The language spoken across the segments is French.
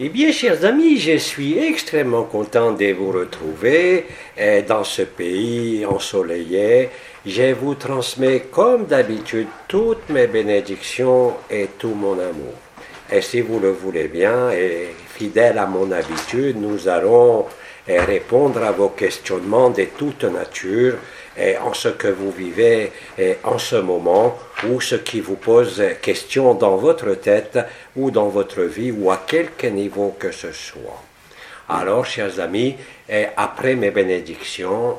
Eh bien, chers amis, je suis extrêmement content de vous retrouver eh, dans ce pays ensoleillé. Je vous transmets comme d'habitude toutes mes bénédictions et tout mon amour. Et si vous le voulez bien, et fidèle à mon habitude, nous allons eh, répondre à vos questionnements de toute nature et en ce que vous vivez en ce moment ou ce qui vous pose question dans votre tête ou dans votre vie ou à quelque niveau que ce soit. Alors, chers amis, après mes bénédictions,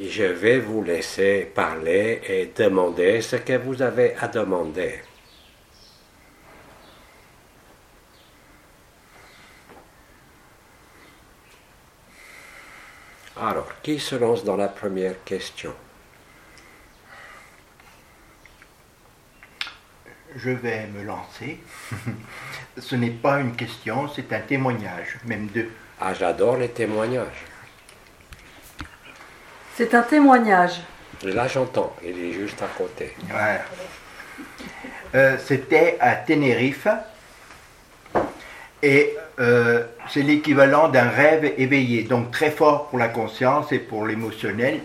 je vais vous laisser parler et demander ce que vous avez à demander. Alors, qui se lance dans la première question? Je vais me lancer. Ce n'est pas une question, c'est un témoignage, même deux. Ah, j'adore les témoignages. C'est un témoignage. Et là, j'entends, il est juste à côté. Ouais. Euh, C'était à Tenerife. Et euh, c'est l'équivalent d'un rêve éveillé, donc très fort pour la conscience et pour l'émotionnel.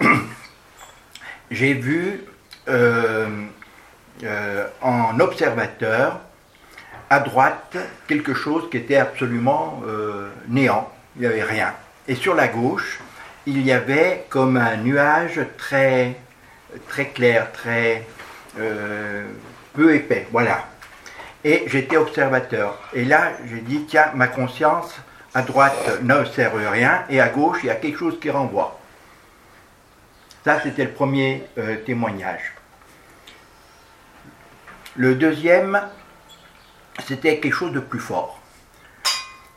J'ai vu euh, euh, en observateur à droite quelque chose qui était absolument néant, il n'y avait rien. Et sur la gauche, il y avait comme un nuage très, très clair, très peu épais, voilà. Et j'étais observateur. Et là, j'ai dit, tiens, ma conscience, à droite, n'observe rien, et à gauche, il y a quelque chose qui renvoie. Ça, c'était le premier euh, témoignage. Le deuxième, c'était quelque chose de plus fort.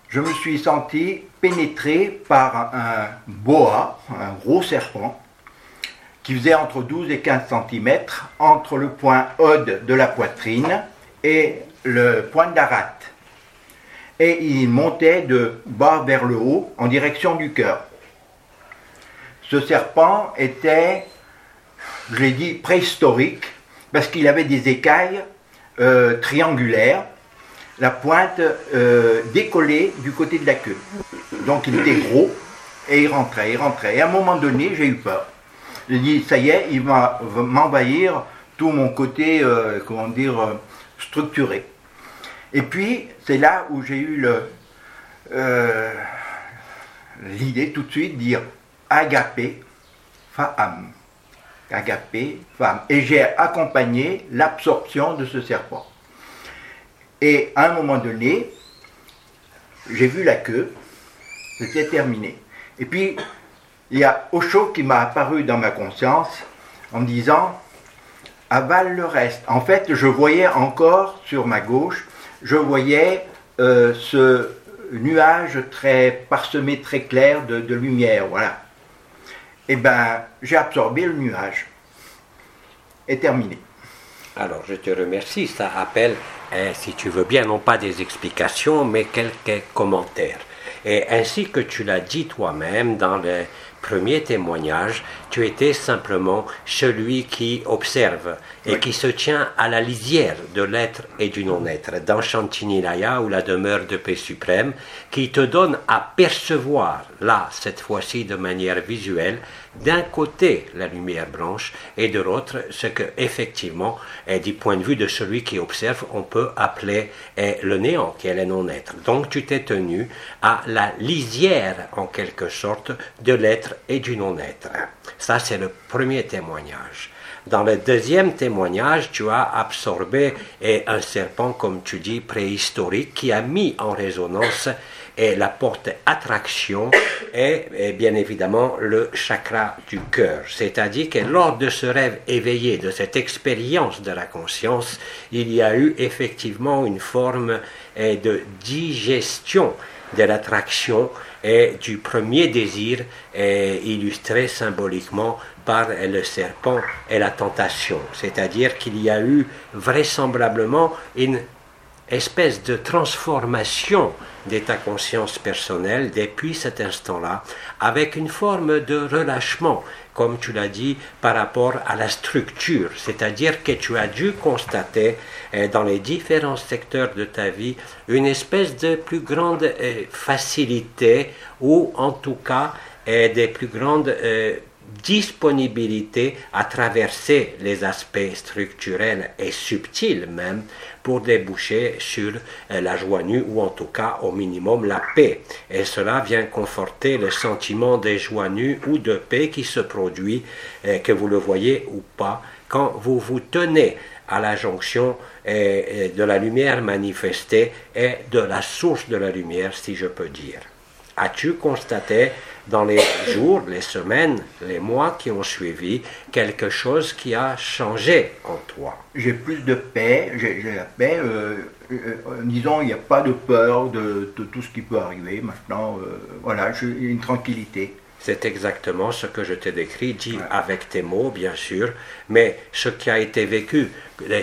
Je me suis senti pénétré par un boa, un gros serpent, qui faisait entre 12 et 15 cm entre le point ode de la poitrine et le point d'Arat. Et il montait de bas vers le haut en direction du cœur. Ce serpent était, je l'ai dit, préhistorique, parce qu'il avait des écailles euh, triangulaires, la pointe euh, décollée du côté de la queue. Donc il était gros et il rentrait, il rentrait. Et à un moment donné, j'ai eu peur. J'ai dit, ça y est, il va m'envahir tout mon côté, euh, comment dire, structuré. Et puis, c'est là où j'ai eu euh, l'idée tout de suite de dire agapé, femme. Agapé, femme. Et j'ai accompagné l'absorption de ce serpent. Et à un moment donné, j'ai vu la queue, c'était terminé. Et puis, il y a Osho qui m'a apparu dans ma conscience en me disant avale le reste. En fait, je voyais encore sur ma gauche je voyais euh, ce nuage très parsemé, très clair de, lumière, voilà. Et eh ben, j'ai absorbé le nuage. Et terminé. Alors, je te remercie. Ça appelle, hein, si tu veux bien, non pas des explications, mais quelques commentaires. Et ainsi que tu l'as dit toi-même dans le premier témoignage, tu étais simplement celui qui observe et qui se tient à la lisière de l'être et du non-être, dans Chantinilaya ou la demeure de paix suprême, qui te donne à percevoir, là, cette fois-ci de manière visuelle, d'un côté la lumière blanche et de l'autre ce que effectivement du point de vue de celui qui observe on peut appeler le néant qui est le non-être. Donc tu t'es tenu à la lisière en quelque sorte de l'être et du non-être. Ça c'est le premier témoignage. Dans le deuxième témoignage, tu as absorbé un serpent, comme tu dis, préhistorique, qui a mis en résonance et la porte attraction est, bien évidemment le chakra du cœur. C'est-à-dire que lors de ce rêve éveillé, de cette expérience de la conscience, il y a eu effectivement une forme eh, de digestion de l'attraction et du premier désir est illustré symboliquement par le serpent et la tentation. C'est-à-dire qu'il y a eu vraisemblablement une espèce de transformation de ta conscience personnelle depuis cet instant-là, avec une forme de relâchement, comme tu l'as dit, par rapport à la structure, c'est-à-dire que tu as dû constater euh, dans les différents secteurs de ta vie une espèce de plus grande euh, facilité ou en tout cas euh, des plus grandes disponibilité à traverser les aspects structurels et subtils même pour déboucher sur euh, la joie nue ou en tout cas au minimum la paix. Et cela vient conforter le sentiment de joie nue ou de paix qui se produit, euh, que vous le voyez ou pas, quand vous vous tenez à la jonction euh, de la lumière manifestée et de la source de la lumière, si je peux dire. As-tu constaté dans les jours, les semaines, les mois qui ont suivi, quelque chose qui a changé en toi? J'ai plus de paix, j'ai la paix. Euh, euh, disons, il n'y a pas de peur de, tout ce qui peut arriver. Maintenant, euh, voilà, j'ai une tranquillité. C'est exactement ce que je t'ai décrit, dit avec tes mots, bien sûr, mais ce qui a été vécu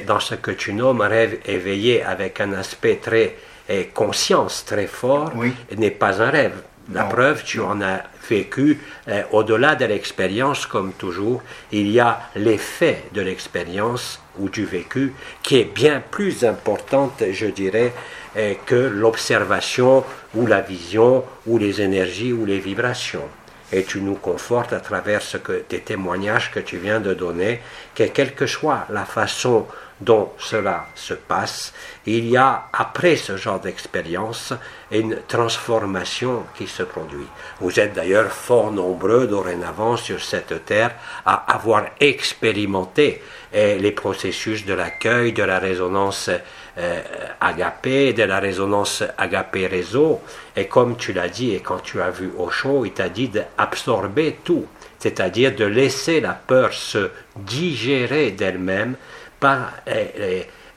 dans ce que tu nommes rêve éveillé avec un aspect très et conscience très fort n'est pas un rêve. La preuve, tu en as vécu euh, au-delà de l'expérience, comme toujours, il y a l'effet de l'expérience ou du vécu qui est bien plus importante, je dirais, euh, que l'observation ou la vision ou les énergies ou les vibrations. Et tu nous confortes à travers ce que, tes témoignages que tu viens de donner, que quelle que soit la façon dont cela se passe, il y a, après ce genre d'expérience, une transformation qui se produit. Vous êtes d'ailleurs fort nombreux dorénavant sur cette terre à avoir expérimenté eh, les processus de l'accueil, de la résonance euh, agapée, de la résonance agapée réseau. Et comme tu l'as dit, et quand tu as vu Osho, il t'a dit d'absorber tout, c'est-à-dire de laisser la peur se digérer d'elle-même par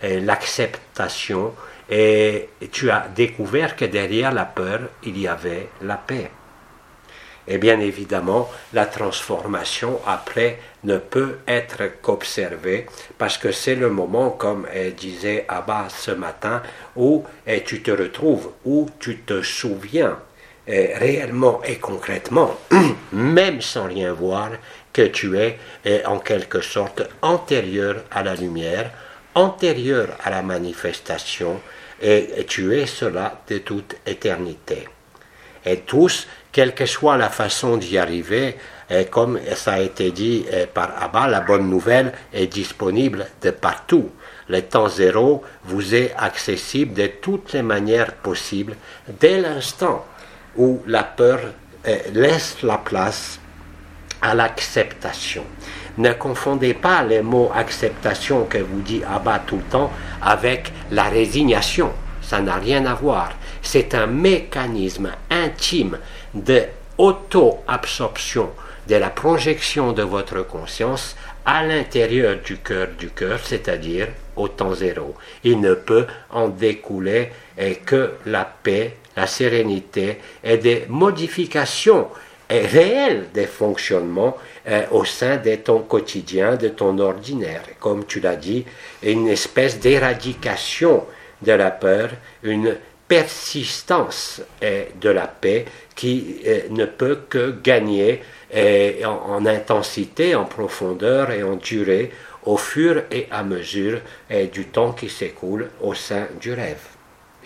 l'acceptation et tu as découvert que derrière la peur, il y avait la paix. Et bien évidemment, la transformation après ne peut être qu'observée parce que c'est le moment, comme disait Abba ce matin, où tu te retrouves, où tu te souviens réellement et concrètement, même sans rien voir, que tu es en quelque sorte antérieur à la lumière, antérieur à la manifestation, et tu es cela de toute éternité. Et tous, quelle que soit la façon d'y arriver, et comme ça a été dit par Abba, la bonne nouvelle est disponible de partout. Le temps zéro vous est accessible de toutes les manières possibles dès l'instant où la peur laisse la place à l'acceptation. Ne confondez pas les mots acceptation que vous dit Abba tout le temps avec la résignation. Ça n'a rien à voir. C'est un mécanisme intime de auto-absorption de la projection de votre conscience à l'intérieur du cœur du cœur, c'est-à-dire au temps zéro. Il ne peut en découler que la paix, la sérénité et des modifications réelles des fonctionnements euh, au sein de ton quotidien, de ton ordinaire. Comme tu l'as dit, une espèce d'éradication de la peur, une persistance euh, de la paix qui euh, ne peut que gagner en, intensité, en profondeur et en durée au fur et à mesure du temps qui s'écoule au sein du rêve.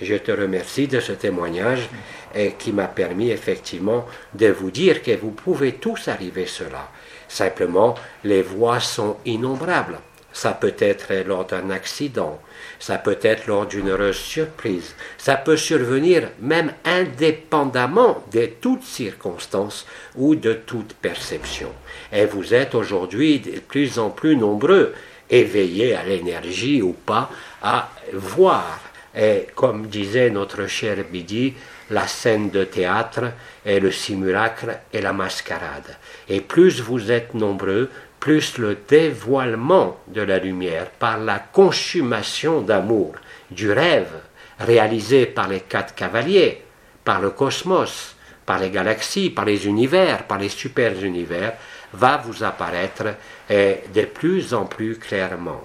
Je te remercie de ce témoignage et qui m'a permis effectivement de vous dire que vous pouvez tous arriver cela. Simplement, les voies sont innombrables. Ça peut être lors d'un accident, ça peut être lors d'une heureuse surprise, ça peut survenir même indépendamment de toutes circonstances ou de toute perception. Et vous êtes aujourd'hui de plus en plus nombreux, éveillés à l'énergie ou pas, à voir et comme disait notre cher Bidi, la scène de théâtre est le simulacre et la mascarade. Et plus vous êtes nombreux, plus le dévoilement de la lumière par la consommation d'amour, du rêve réalisé par les quatre cavaliers, par le cosmos, par les galaxies, par les univers, par les super-univers, va vous apparaître de plus en plus clairement.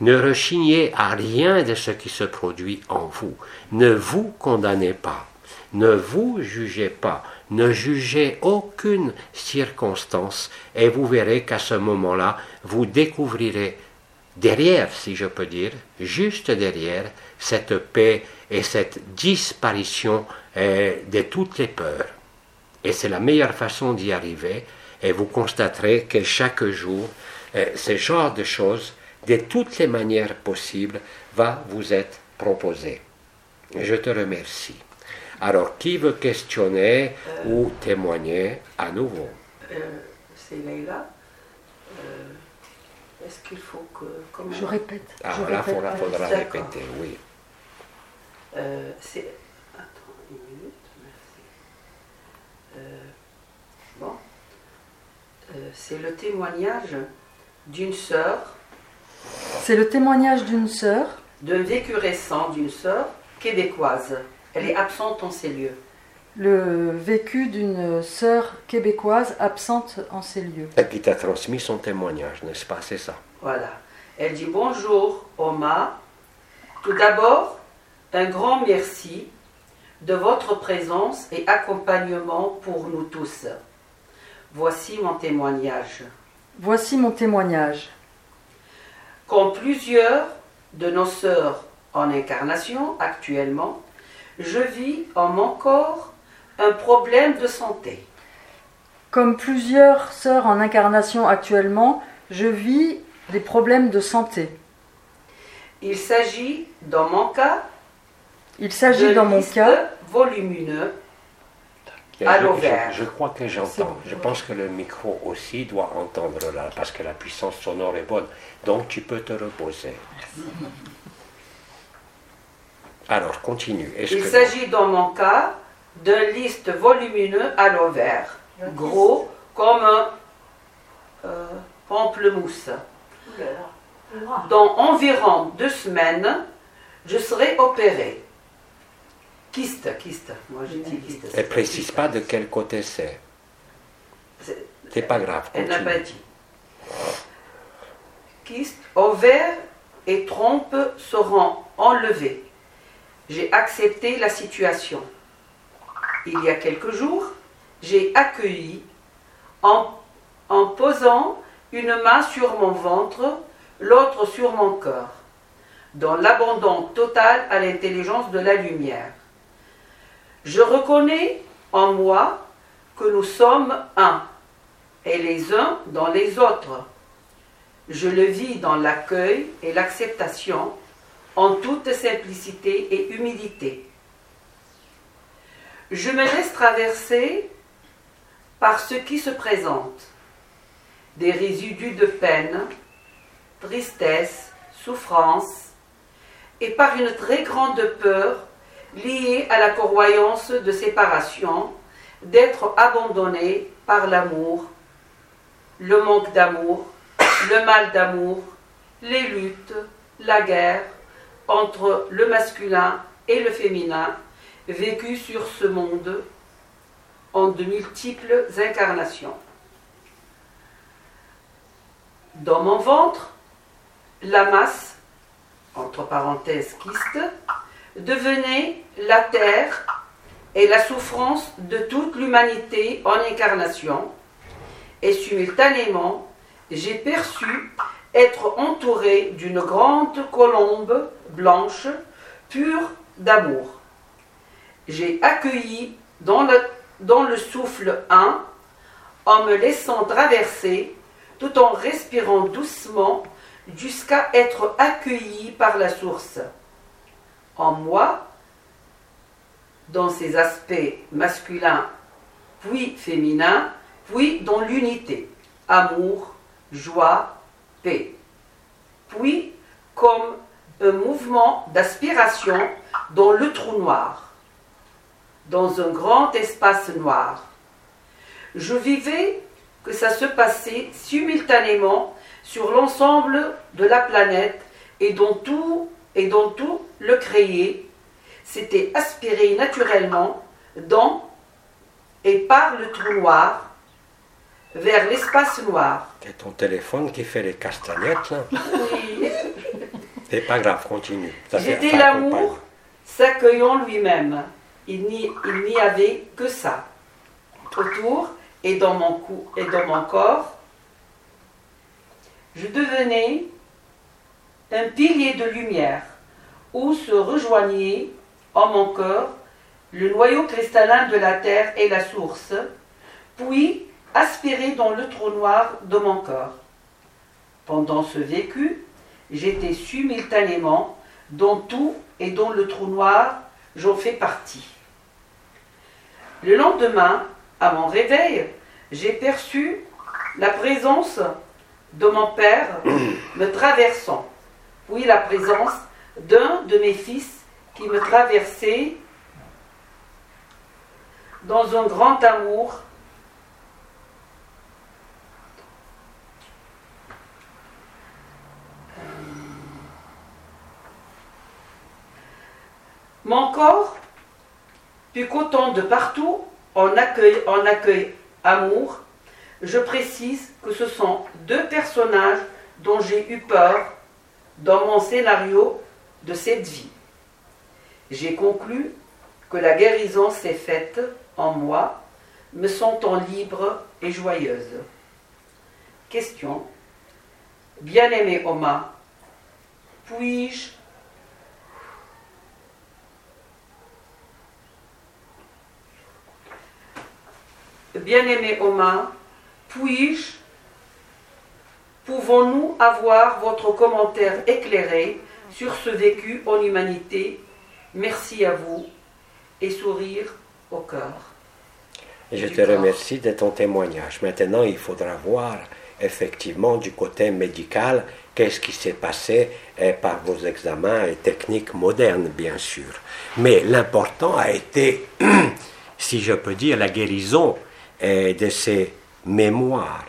Ne rechignez à rien de ce qui se produit en vous. Ne vous condamnez pas. Ne vous jugez pas. Ne jugez aucune circonstance et vous verrez qu'à ce moment-là, vous découvrirez derrière, si je peux dire, juste derrière, cette paix et cette disparition eh, de toutes les peurs. Et c'est la meilleure façon d'y arriver. Et vous constaterez que chaque jour, eh, ce genre de choses, de toutes les manières possibles, va vous être proposé. Je te remercie. Alors, qui veut questionner Euh. ou témoigner à nouveau? Euh, c'est Leïla. Euh, Est-ce qu'il faut que. comment- Je répète. Ah, je là, répète. faudra, répéter, oui. Euh, c'est. Attends une minute, merci. Euh, bon. Euh, c'est le témoignage d'une sœur, C'est le témoignage d'une sœur, d'un vécu récent d'une sœur québécoise. Elle est absente en ces lieux. le vécu d'une sœur québécoise absente en ces lieux. Et qui t'a transmis son témoignage, n'est-ce pas? C'est ça. Voilà. Elle dit bonjour, Oma. Tout d'abord, un grand merci de votre présence et accompagnement pour nous tous. Voici mon témoignage. Voici mon témoignage. Comme plusieurs de nos sœurs en incarnation actuellement, je vis en mon corps un problème de santé. Comme plusieurs sœurs en incarnation actuellement, je vis des problèmes de santé. Il s'agit, dans mon cas, Il s'agit de dans mon lystes cas volumineux À je, l'ovaire. je- je crois que j'entends. bon. Je pense que le micro aussi doit entendre là, parce que la puissance sonore est bonne. Donc tu peux te reposer. Alors continue. Il que- s'agit dans mon cas d'un liste volumineux à l'ovaire, gros comme un euh, pamplemousse. Dans environ deux semaines, je serai opéré. Kyste, kyste. Moi j'ai dit kyste. Elle précise pas de quel côté c'est. C'est- pas grave. Elle n'a pas dit. Kyste, ovaire et trompe seront enlevés. J'ai accepté la situation. Il y a quelques jours, j'ai accueilli en, en posant une main sur mon ventre, l'autre sur mon cœur, dans l'abandon total à l'intelligence de la lumière. Je reconnais en moi que nous sommes un et les uns dans les autres. Je le vis dans l'accueil et l'acceptation en toute simplicité et humilité. Je me laisse traverser par ce qui se présente, des résidus de peine, tristesse, souffrance, et par une très grande peur liée à la croyance de séparation, d'être abandonné par l'amour, le manque d'amour, le mal d'amour, les luttes, la guerre entre le masculin et le féminin vécu sur ce monde en de multiples incarnations. Dans mon ventre, la masse, entre parenthèses kyste, devenait la terre et la souffrance de toute l'humanité en incarnation, et simultanément, j'ai perçu être entouré d'une grande colombe blanche, pure d'amour. J'ai accueilli dans le, dans le souffle un, en me laissant traverser, tout en respirant doucement, jusqu'à être accueilli par la source. En moi, dans ses aspects masculins, puis féminins, puis dans l'unité, amour, joie, paix. Puis comme un mouvement d'aspiration dans le trou noir, dans un grand espace noir. Je vivais que ça se passait simultanément sur l'ensemble de la planète et dont tout et dont tout le créé s'était aspiré naturellement dans et par le trou noir vers l'espace noir. C'est ton téléphone qui fait les castagnettes là Oui. C'est pas grave, continue. Ça l'amour s'accueillant lui-même. Il n'y il n'y avait que ça. Autour et dans mon cou et dans mon corps, je devenais un pilier de lumière où se rejoignaient en mon cœur le noyau cristallin de la terre et la source, puis aspiré dans le trou noir de mon cœur. Pendant ce vécu, j'étais simultanément dans tout et dans le trou noir, j'en fais partie. Le lendemain, à mon réveil, j'ai perçu la présence de mon père me traversant, puis la présence d'un de mes fils qui me traversait dans un grand amour. Mon corps picotant de partout en accueil, en accueil amour, je précise que ce sont deux personnages dont j'ai eu peur dans mon scénario de cette vie. J'ai conclu que la guérison s'est faite en moi, me sentant libre et joyeuse. Question. Bien-aimé Oma, puis-je Bien-aimé Oma, puis-je, pouvons-nous avoir votre commentaire éclairé sur ce vécu en humanité? Merci à vous et sourire au cœur. Je te corps. remercie de ton témoignage. Maintenant, il faudra voir effectivement du côté médical qu'est-ce qui s'est passé eh, par vos examens et techniques modernes, bien sûr. Mais l'important a été, si je peux dire, la guérison eh, de ces mémoires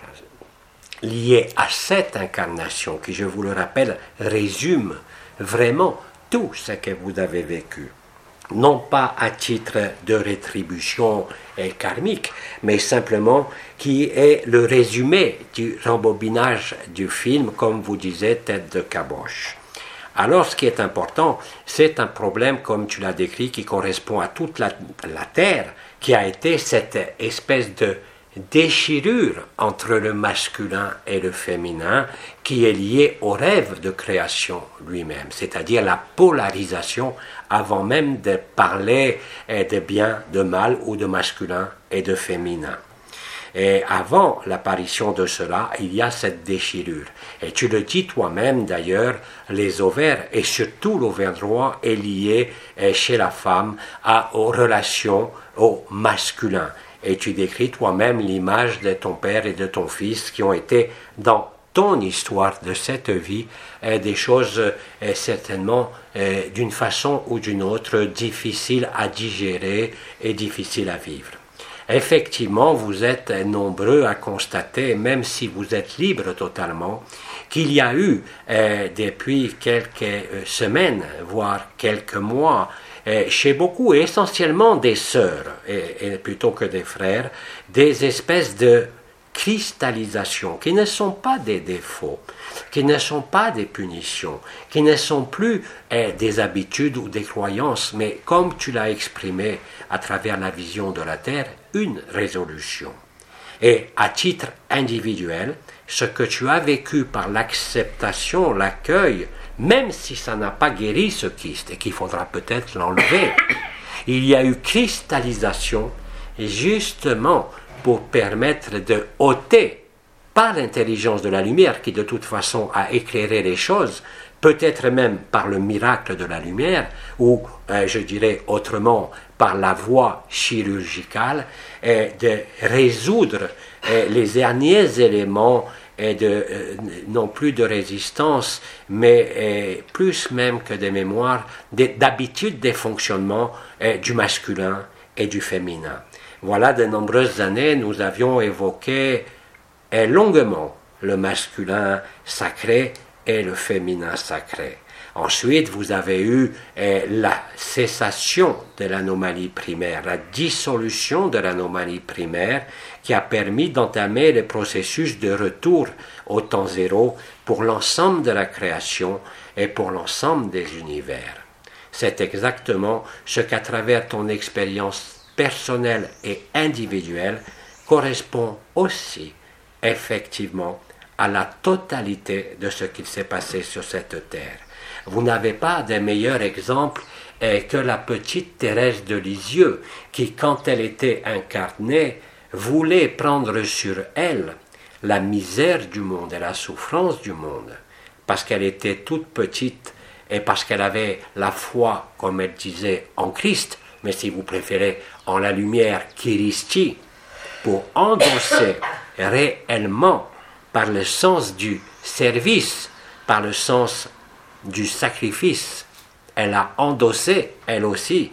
liées à cette incarnation qui, je vous le rappelle, résume vraiment tout ce que vous avez vécu non pas à titre de rétribution karmique, mais simplement qui est le résumé du rembobinage du film, comme vous disiez, tête de caboche. Alors, ce qui est important, c'est un problème, comme tu l'as décrit, qui correspond à toute la, la Terre, qui a été cette espèce de déchirure entre le masculin et le féminin qui est liée au rêve de création lui-même, c'est-à-dire la polarisation avant même de parler de bien, de mal ou de masculin et de féminin. Et avant l'apparition de cela, il y a cette déchirure. Et tu le dis toi-même d'ailleurs, les ovaires, et surtout l'ovaire droit, est lié eh, chez la femme à, aux relations au masculin. Et tu décris toi-même l'image de ton père et de ton fils qui ont été dans ton histoire de cette vie eh, des choses eh, certainement eh, d'une façon ou d'une autre difficiles à digérer et difficiles à vivre. Effectivement, vous êtes nombreux à constater, même si vous êtes libre totalement, qu'il y a eu euh, depuis quelques euh, semaines, voire quelques mois, euh, chez beaucoup, et essentiellement des sœurs, et plutôt que des frères, des espèces de cristallisation, qui ne sont pas des défauts, qui ne sont pas des punitions, qui ne sont plus eh, des habitudes ou des croyances, mais comme tu l'as exprimé à travers la vision de la Terre, une résolution. Et à titre individuel, ce que tu as vécu par l'acceptation, l'accueil, même si ça n'a pas guéri ce kyste et qu'il faudra peut-être l'enlever, il y a eu cristallisation justement pour permettre de ôter par l'intelligence de la lumière qui de toute façon a éclairé les choses, peut-être même par le miracle de la lumière, ou euh, je dirais autrement par la voie chirurgicale, et de résoudre euh, les derniers éléments et euh, non plus de résistance, mais plus même que de mémoire, d'habitude des fonctionnements du masculin et du féminin. Voilà de nombreuses années, nous avions évoqué longuement le masculin sacré et le féminin sacré. Ensuite, vous avez eu euh, la cessation de l'anomalie primaire, la dissolution de l'anomalie primaire qui a permis d'entamer le processus de retour au temps zéro pour l'ensemble de la création et pour l'ensemble des univers. C'est exactement ce qu'à travers ton expérience personnelle et individuelle correspond aussi effectivement à la totalité de ce qu'il s'est passé sur cette terre. Vous n'avez pas de meilleur exemple eh, que la petite Thérèse de Lisieux, qui, quand elle était incarnée, voulait prendre sur elle la misère du monde et la souffrance du monde, parce qu'elle était toute petite et parce qu'elle avait la foi, comme elle disait, en Christ, mais si vous préférez, en la lumière Christi, pour endosser réellement par le sens du service, par le sens du sacrifice. Elle a endossé, elle aussi,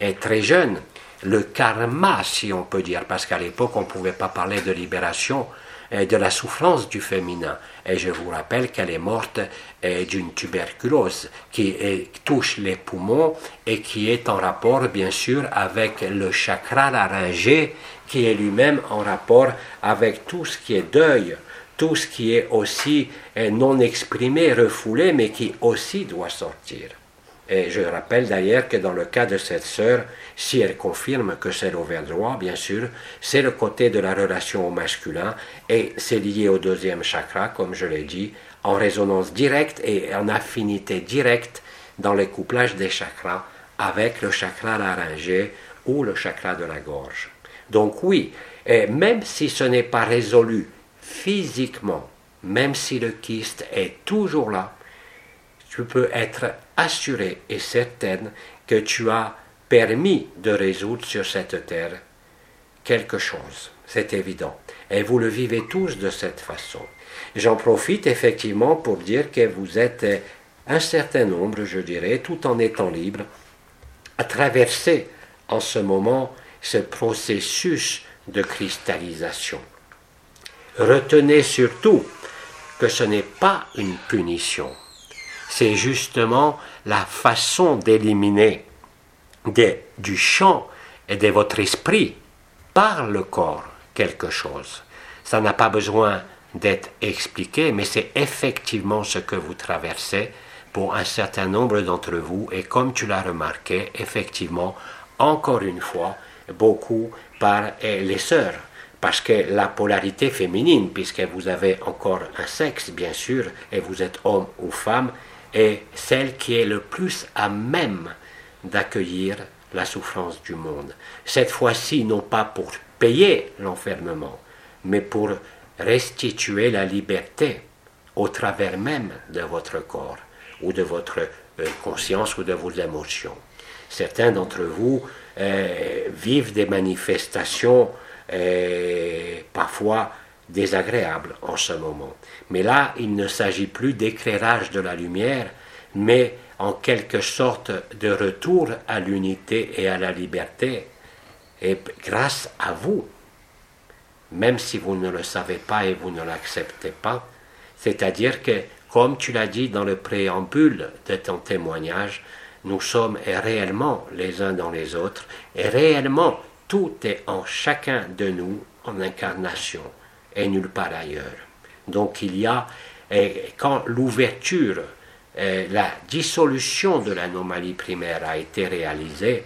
est très jeune, le karma, si on peut dire, parce qu'à l'époque, on ne pouvait pas parler de libération et de la souffrance du féminin. Et je vous rappelle qu'elle est morte d'une tuberculose qui touche les poumons et qui est en rapport, bien sûr, avec le chakra laryngé, qui est lui-même en rapport avec tout ce qui est deuil, tout ce qui est aussi euh, non exprimé, refoulé, mais qui aussi doit sortir. Et je rappelle d'ailleurs que dans le cas de cette sœur, si elle confirme que c'est l'ovaire bien sûr, c'est le côté de la relation au masculin et c'est lié au deuxième chakra, comme je l'ai dit, en résonance directe et en affinité directe dans les couplages des chakras avec le chakra laryngé ou le chakra de la gorge. Donc oui, et même si ce n'est pas résolu physiquement, même si le kyste est toujours là, tu peux être assuré et certaine que tu as permis de résoudre sur cette terre quelque chose. C'est évident. Et vous le vivez tous de cette façon. J'en profite effectivement pour dire que vous êtes un certain nombre, je dirais, tout en étant libre, à traverser en ce moment ce processus de cristallisation. Retenez surtout que ce n'est pas une punition, c'est justement la façon d'éliminer du champ et de votre esprit par le corps quelque chose. Ça n'a pas besoin d'être expliqué, mais c'est effectivement ce que vous traversez pour un certain nombre d'entre vous, et comme tu l'as remarqué, effectivement, encore une fois, beaucoup par les sœurs parce que la polarité féminine, puisque vous avez encore un sexe, bien sûr, et vous êtes homme ou femme, est celle qui est le plus à même d'accueillir la souffrance du monde. Cette fois-ci, non pas pour payer l'enfermement, mais pour restituer la liberté au travers même de votre corps ou de votre euh, conscience ou de vos émotions. Certains d'entre vous euh, vivent des manifestations est parfois désagréable en ce moment. Mais là, il ne s'agit plus d'éclairage de la lumière, mais en quelque sorte de retour à l'unité et à la liberté, et grâce à vous, même si vous ne le savez pas et vous ne l'acceptez pas, c'est-à-dire que, comme tu l'as dit dans le préambule de ton témoignage, nous sommes réellement les uns dans les autres, et réellement tout est en chacun de nous en incarnation et nulle part ailleurs. Donc il y a, quand l'ouverture, la dissolution de l'anomalie primaire a été réalisée,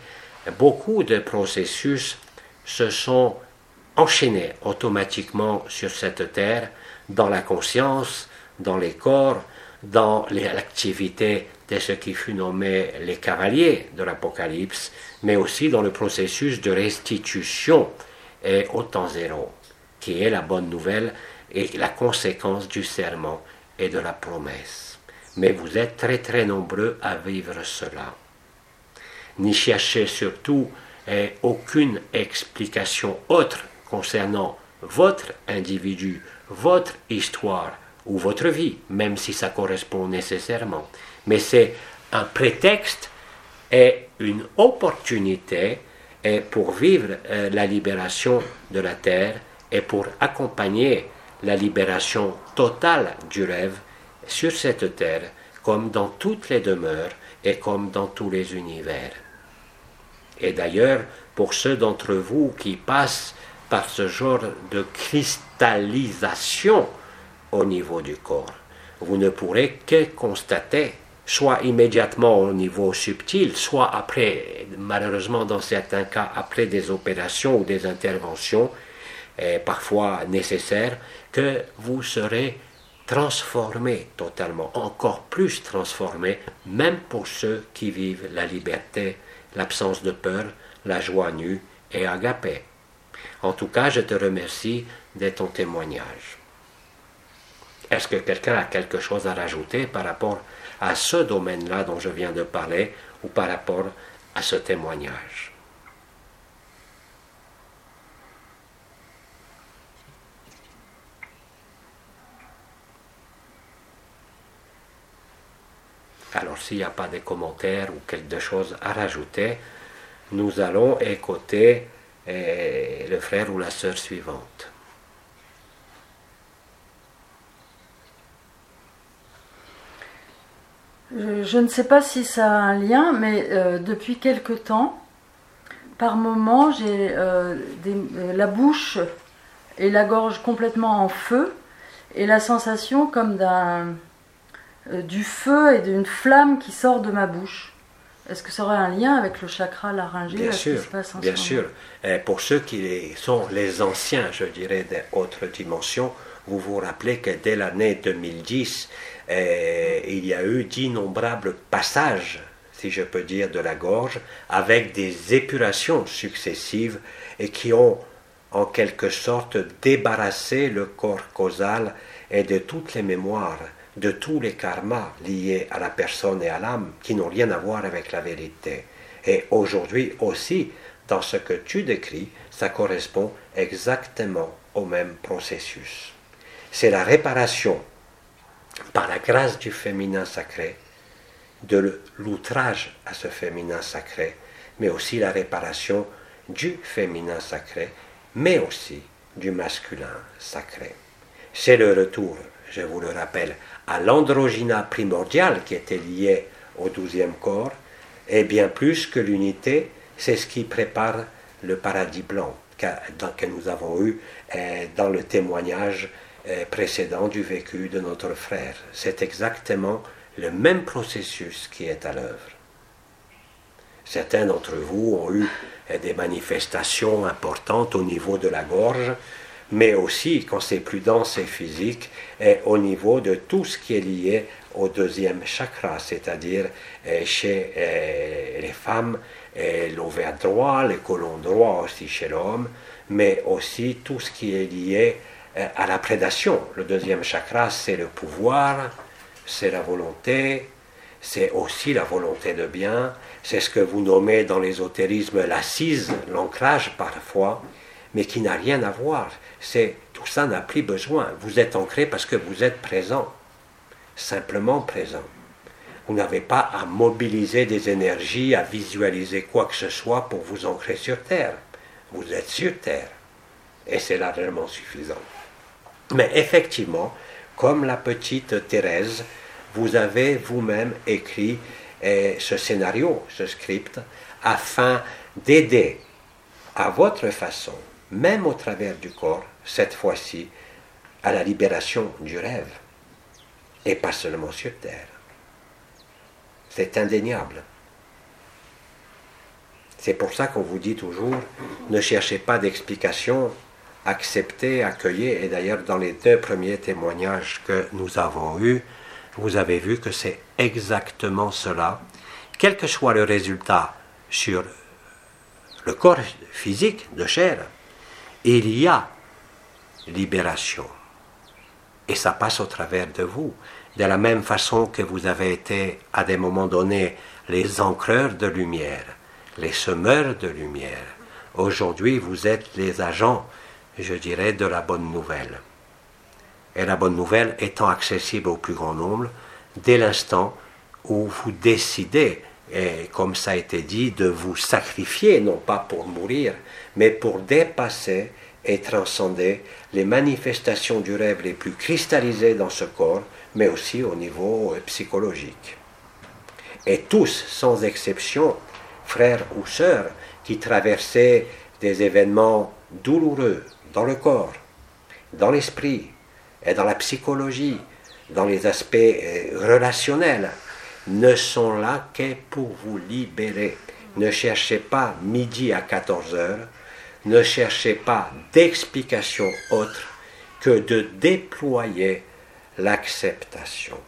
beaucoup de processus se sont enchaînés automatiquement sur cette terre, dans la conscience, dans les corps, dans l'activité de ce qui fut nommé les cavaliers de l'Apocalypse, mais aussi dans le processus de restitution et au temps zéro, qui est la bonne nouvelle et la conséquence du serment et de la promesse. Mais vous êtes très très nombreux à vivre cela. N'y cherchez surtout aucune explication autre concernant votre individu, votre histoire ou votre vie, même si ça correspond nécessairement mais c'est un prétexte et une opportunité pour vivre euh, la libération de la terre et pour accompagner la libération totale du rêve sur cette terre, comme dans toutes les demeures et comme dans tous les univers. Et d'ailleurs, pour ceux d'entre vous qui passent par ce genre de cristallisation au niveau du corps, vous ne pourrez que constater soit immédiatement au niveau subtil, soit après, malheureusement dans certains cas, après des opérations ou des interventions, parfois nécessaires, que vous serez transformé totalement, encore plus transformé, même pour ceux qui vivent la liberté, l'absence de peur, la joie nue et agapée. En tout cas, je te remercie de ton témoignage. Est-ce que quelqu'un a quelque chose à rajouter par rapport à ce domaine-là dont je viens de parler ou par rapport à ce témoignage Alors s'il n'y a pas de commentaires ou quelque chose à rajouter, nous allons écouter eh, le frère ou la sœur suivante. Je, ne sais pas si ça a un lien, mais euh, depuis quelque temps, par moment, j'ai euh, euh, la bouche et la gorge complètement en feu et la sensation comme d'un euh, du feu et d'une flamme qui sort de ma bouche. Est-ce que ça aurait un lien avec le chakra laryngé Bien sûr, bien sûr. pour ceux qui sont les anciens, je dirais, des autres dimensions, vous vous rappelez que dès l'année 2010, euh, il y a eu d'innombrables passages, si je peux dire, de la gorge, avec des épurations successives et qui ont en quelque sorte débarrassé le corps causal et de toutes les mémoires de tous les karmas liés à la personne et à l'âme qui n'ont rien à voir avec la vérité. Et aujourd'hui aussi, dans ce que tu décris, ça correspond exactement au même processus. C'est la réparation par la grâce du féminin sacré, de l'outrage à ce féminin sacré, mais aussi la réparation du féminin sacré, mais aussi du masculin sacré. C'est le retour, je vous le rappelle, à l'androgyna primordial qui était lié au douzième corps, et bien plus que l'unité, c'est ce qui prépare le paradis blanc que, nous avons eu euh, dans le témoignage précédent du vécu de notre frère. C'est exactement le même processus qui est à l'œuvre. Certains d'entre vous ont eu des manifestations importantes au niveau de la gorge, mais aussi, quand c'est plus dense et physique, au niveau de tout ce qui est lié au deuxième chakra, c'est-à-dire eh, chez eh, les femmes, eh, l'ovaire droit, le colon droit aussi chez l'homme, mais aussi tout ce qui est lié à la prédation. Le deuxième chakra, c'est le pouvoir, c'est la volonté, c'est aussi la volonté de bien, c'est ce que vous nommez dans l'ésotérisme l'assise, l'ancrage parfois, mais qui n'a rien à voir c'est tout ça n'a plus besoin. Vous êtes ancré parce que vous êtes présent, simplement présent. Vous n'avez pas à mobiliser des énergies, à visualiser quoi que ce soit pour vous ancrer sur Terre. Vous êtes sur Terre. Et c'est largement suffisant. Mais effectivement, comme la petite Thérèse, vous avez vous-même écrit eh, ce scénario, ce script, afin d'aider à votre façon, même au travers du corps, cette fois-ci, à la libération du rêve, et pas seulement sur Terre. C'est indéniable. C'est pour ça qu'on vous dit toujours, ne cherchez pas d'explication, acceptez, accueillez, et d'ailleurs dans les deux premiers témoignages que nous avons eus, vous avez vu que c'est exactement cela. Quel que soit le résultat sur le corps physique de chair, il y a libération. Et ça passe au travers de vous. De la même façon que vous avez été à des moments donnés les ancreurs de lumière, les semeurs de lumière. Aujourd'hui, vous êtes les agents, je dirais, de la bonne nouvelle. Et la bonne nouvelle étant accessible au plus grand nombre dès l'instant où vous décidez, et comme ça a été dit, de vous sacrifier, non pas pour mourir, mais pour dépasser et transcender les manifestations du rêve les plus cristallisées dans ce corps, mais aussi au niveau euh, psychologique. Et tous, sans exception, frères ou sœurs, qui traversaient des événements douloureux dans le corps, dans l'esprit et dans la psychologie, dans les aspects euh, relationnels, ne sont là que pour vous libérer. Ne cherchez pas midi à 14 heures, ne cherchez pas d'explication autre que de déployer l'acceptation.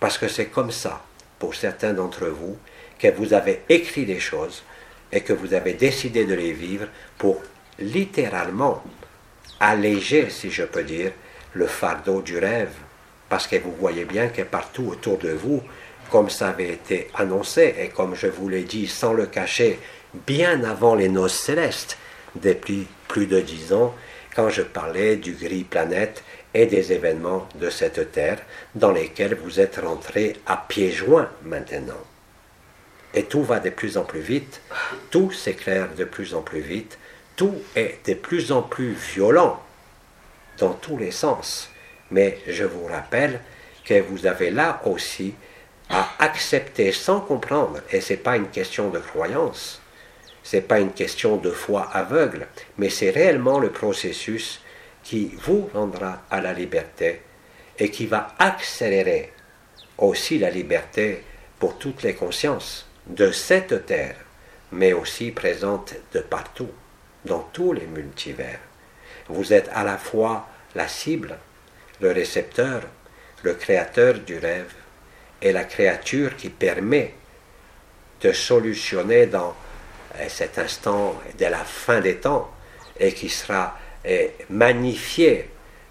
Parce que c'est comme ça, pour certains d'entre vous, que vous avez écrit des choses et que vous avez décidé de les vivre pour littéralement alléger, si je peux dire, le fardeau du rêve. Parce que vous voyez bien que partout autour de vous, comme ça avait été annoncé et comme je vous l'ai dit sans le cacher, bien avant les noces célestes, depuis plus de dix ans, quand je parlais du gris planète et des événements de cette terre dans lesquels vous êtes rentrés à pieds joints maintenant. Et tout va de plus en plus vite, tout s'éclaire de plus en plus vite, tout est de plus en plus violent dans tous les sens. Mais je vous rappelle que vous avez là aussi à accepter sans comprendre, et ce n'est pas une question de croyance, ce n'est pas une question de foi aveugle, mais c'est réellement le processus qui vous rendra à la liberté et qui va accélérer aussi la liberté pour toutes les consciences de cette terre, mais aussi présente de partout, dans tous les multivers. Vous êtes à la fois la cible, le récepteur, le créateur du rêve et la créature qui permet de solutionner dans euh, cet instant de la fin des temps et qui sera euh, magnifié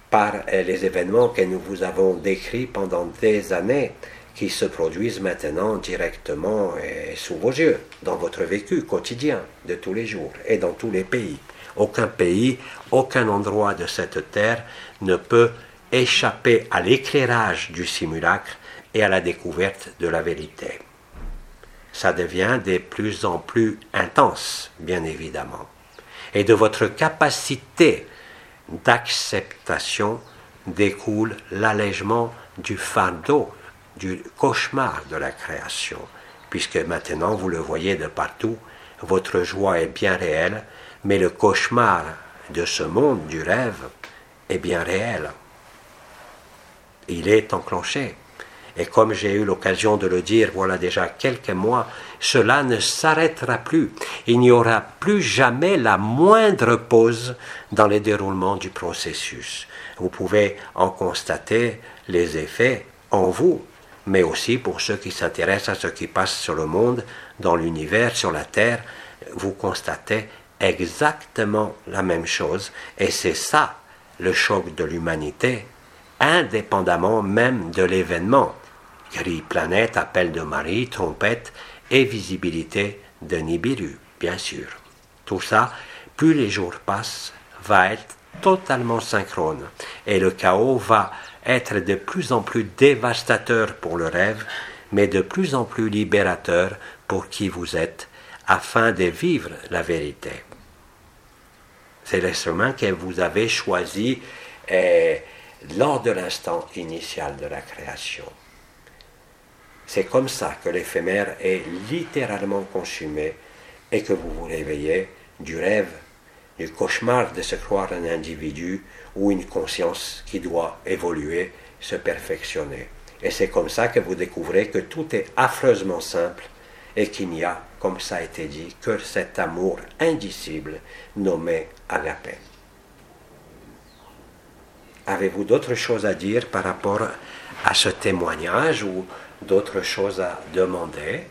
par euh, les événements que nous vous avons décrits pendant des années qui se produisent maintenant directement sous vos yeux, dans votre vécu quotidien de tous les jours et dans tous les pays. Aucun pays, aucun endroit de cette terre ne peut échapper à l'éclairage du simulacre et à la découverte de la vérité. Ça devient de plus en plus intense, bien évidemment. Et de votre capacité d'acceptation découle l'allègement du fardeau, du cauchemar de la création, puisque maintenant vous le voyez de partout, votre joie est bien réelle, mais le cauchemar de ce monde du rêve est bien réel. Il est enclenché. Et comme j'ai eu l'occasion de le dire voilà déjà quelques mois, cela ne s'arrêtera plus. Il n'y aura plus jamais la moindre pause dans le déroulement du processus. Vous pouvez en constater les effets en vous, mais aussi pour ceux qui s'intéressent à ce qui passe sur le monde, dans l'univers, sur la Terre, vous constatez exactement la même chose. Et c'est ça le choc de l'humanité, indépendamment même de l'événement. Gris planète, appel de Marie, trompette et visibilité de Nibiru, bien sûr. Tout ça, plus les jours passent, va être totalement synchrone et le chaos va être de plus en plus dévastateur pour le rêve, mais de plus en plus libérateur pour qui vous êtes, afin de vivre la vérité. C'est chemin que vous avez choisi euh, lors de l'instant initial de la création. C'est comme ça que l'éphémère est littéralement consumé et que vous vous réveillez du rêve, du cauchemar de se croire un individu ou une conscience qui doit évoluer, se perfectionner. Et c'est comme ça que vous découvrez que tout est affreusement simple et qu'il n'y a, comme ça a été dit, que cet amour indicible nommé agapé. Avez-vous d'autres choses à dire par rapport à ce témoignage ou d'autres choses à demander?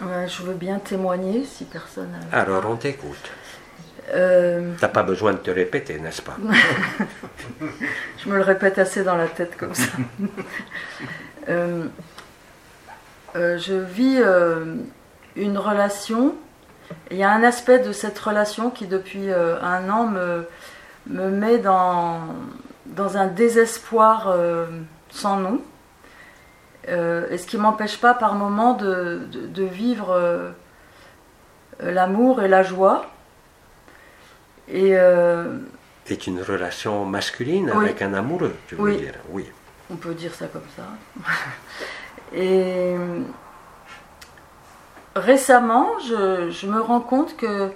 Je veux bien témoigner si personne. Alors on t'écoute. Euh... T'as pas besoin de te répéter, n'est-ce pas? Je me le répète assez dans la tête comme ça. Euh, euh, je vis euh, une relation. Il y a un aspect de cette relation qui, depuis un an, me, me met dans, dans un désespoir sans nom. Et ce qui m'empêche pas par moments de, de vivre l'amour et la joie. Et C'est une relation masculine avec un amoureux, tu veux oui. dire Oui. On peut dire ça comme ça. Et récemment, je, je, me rends compte que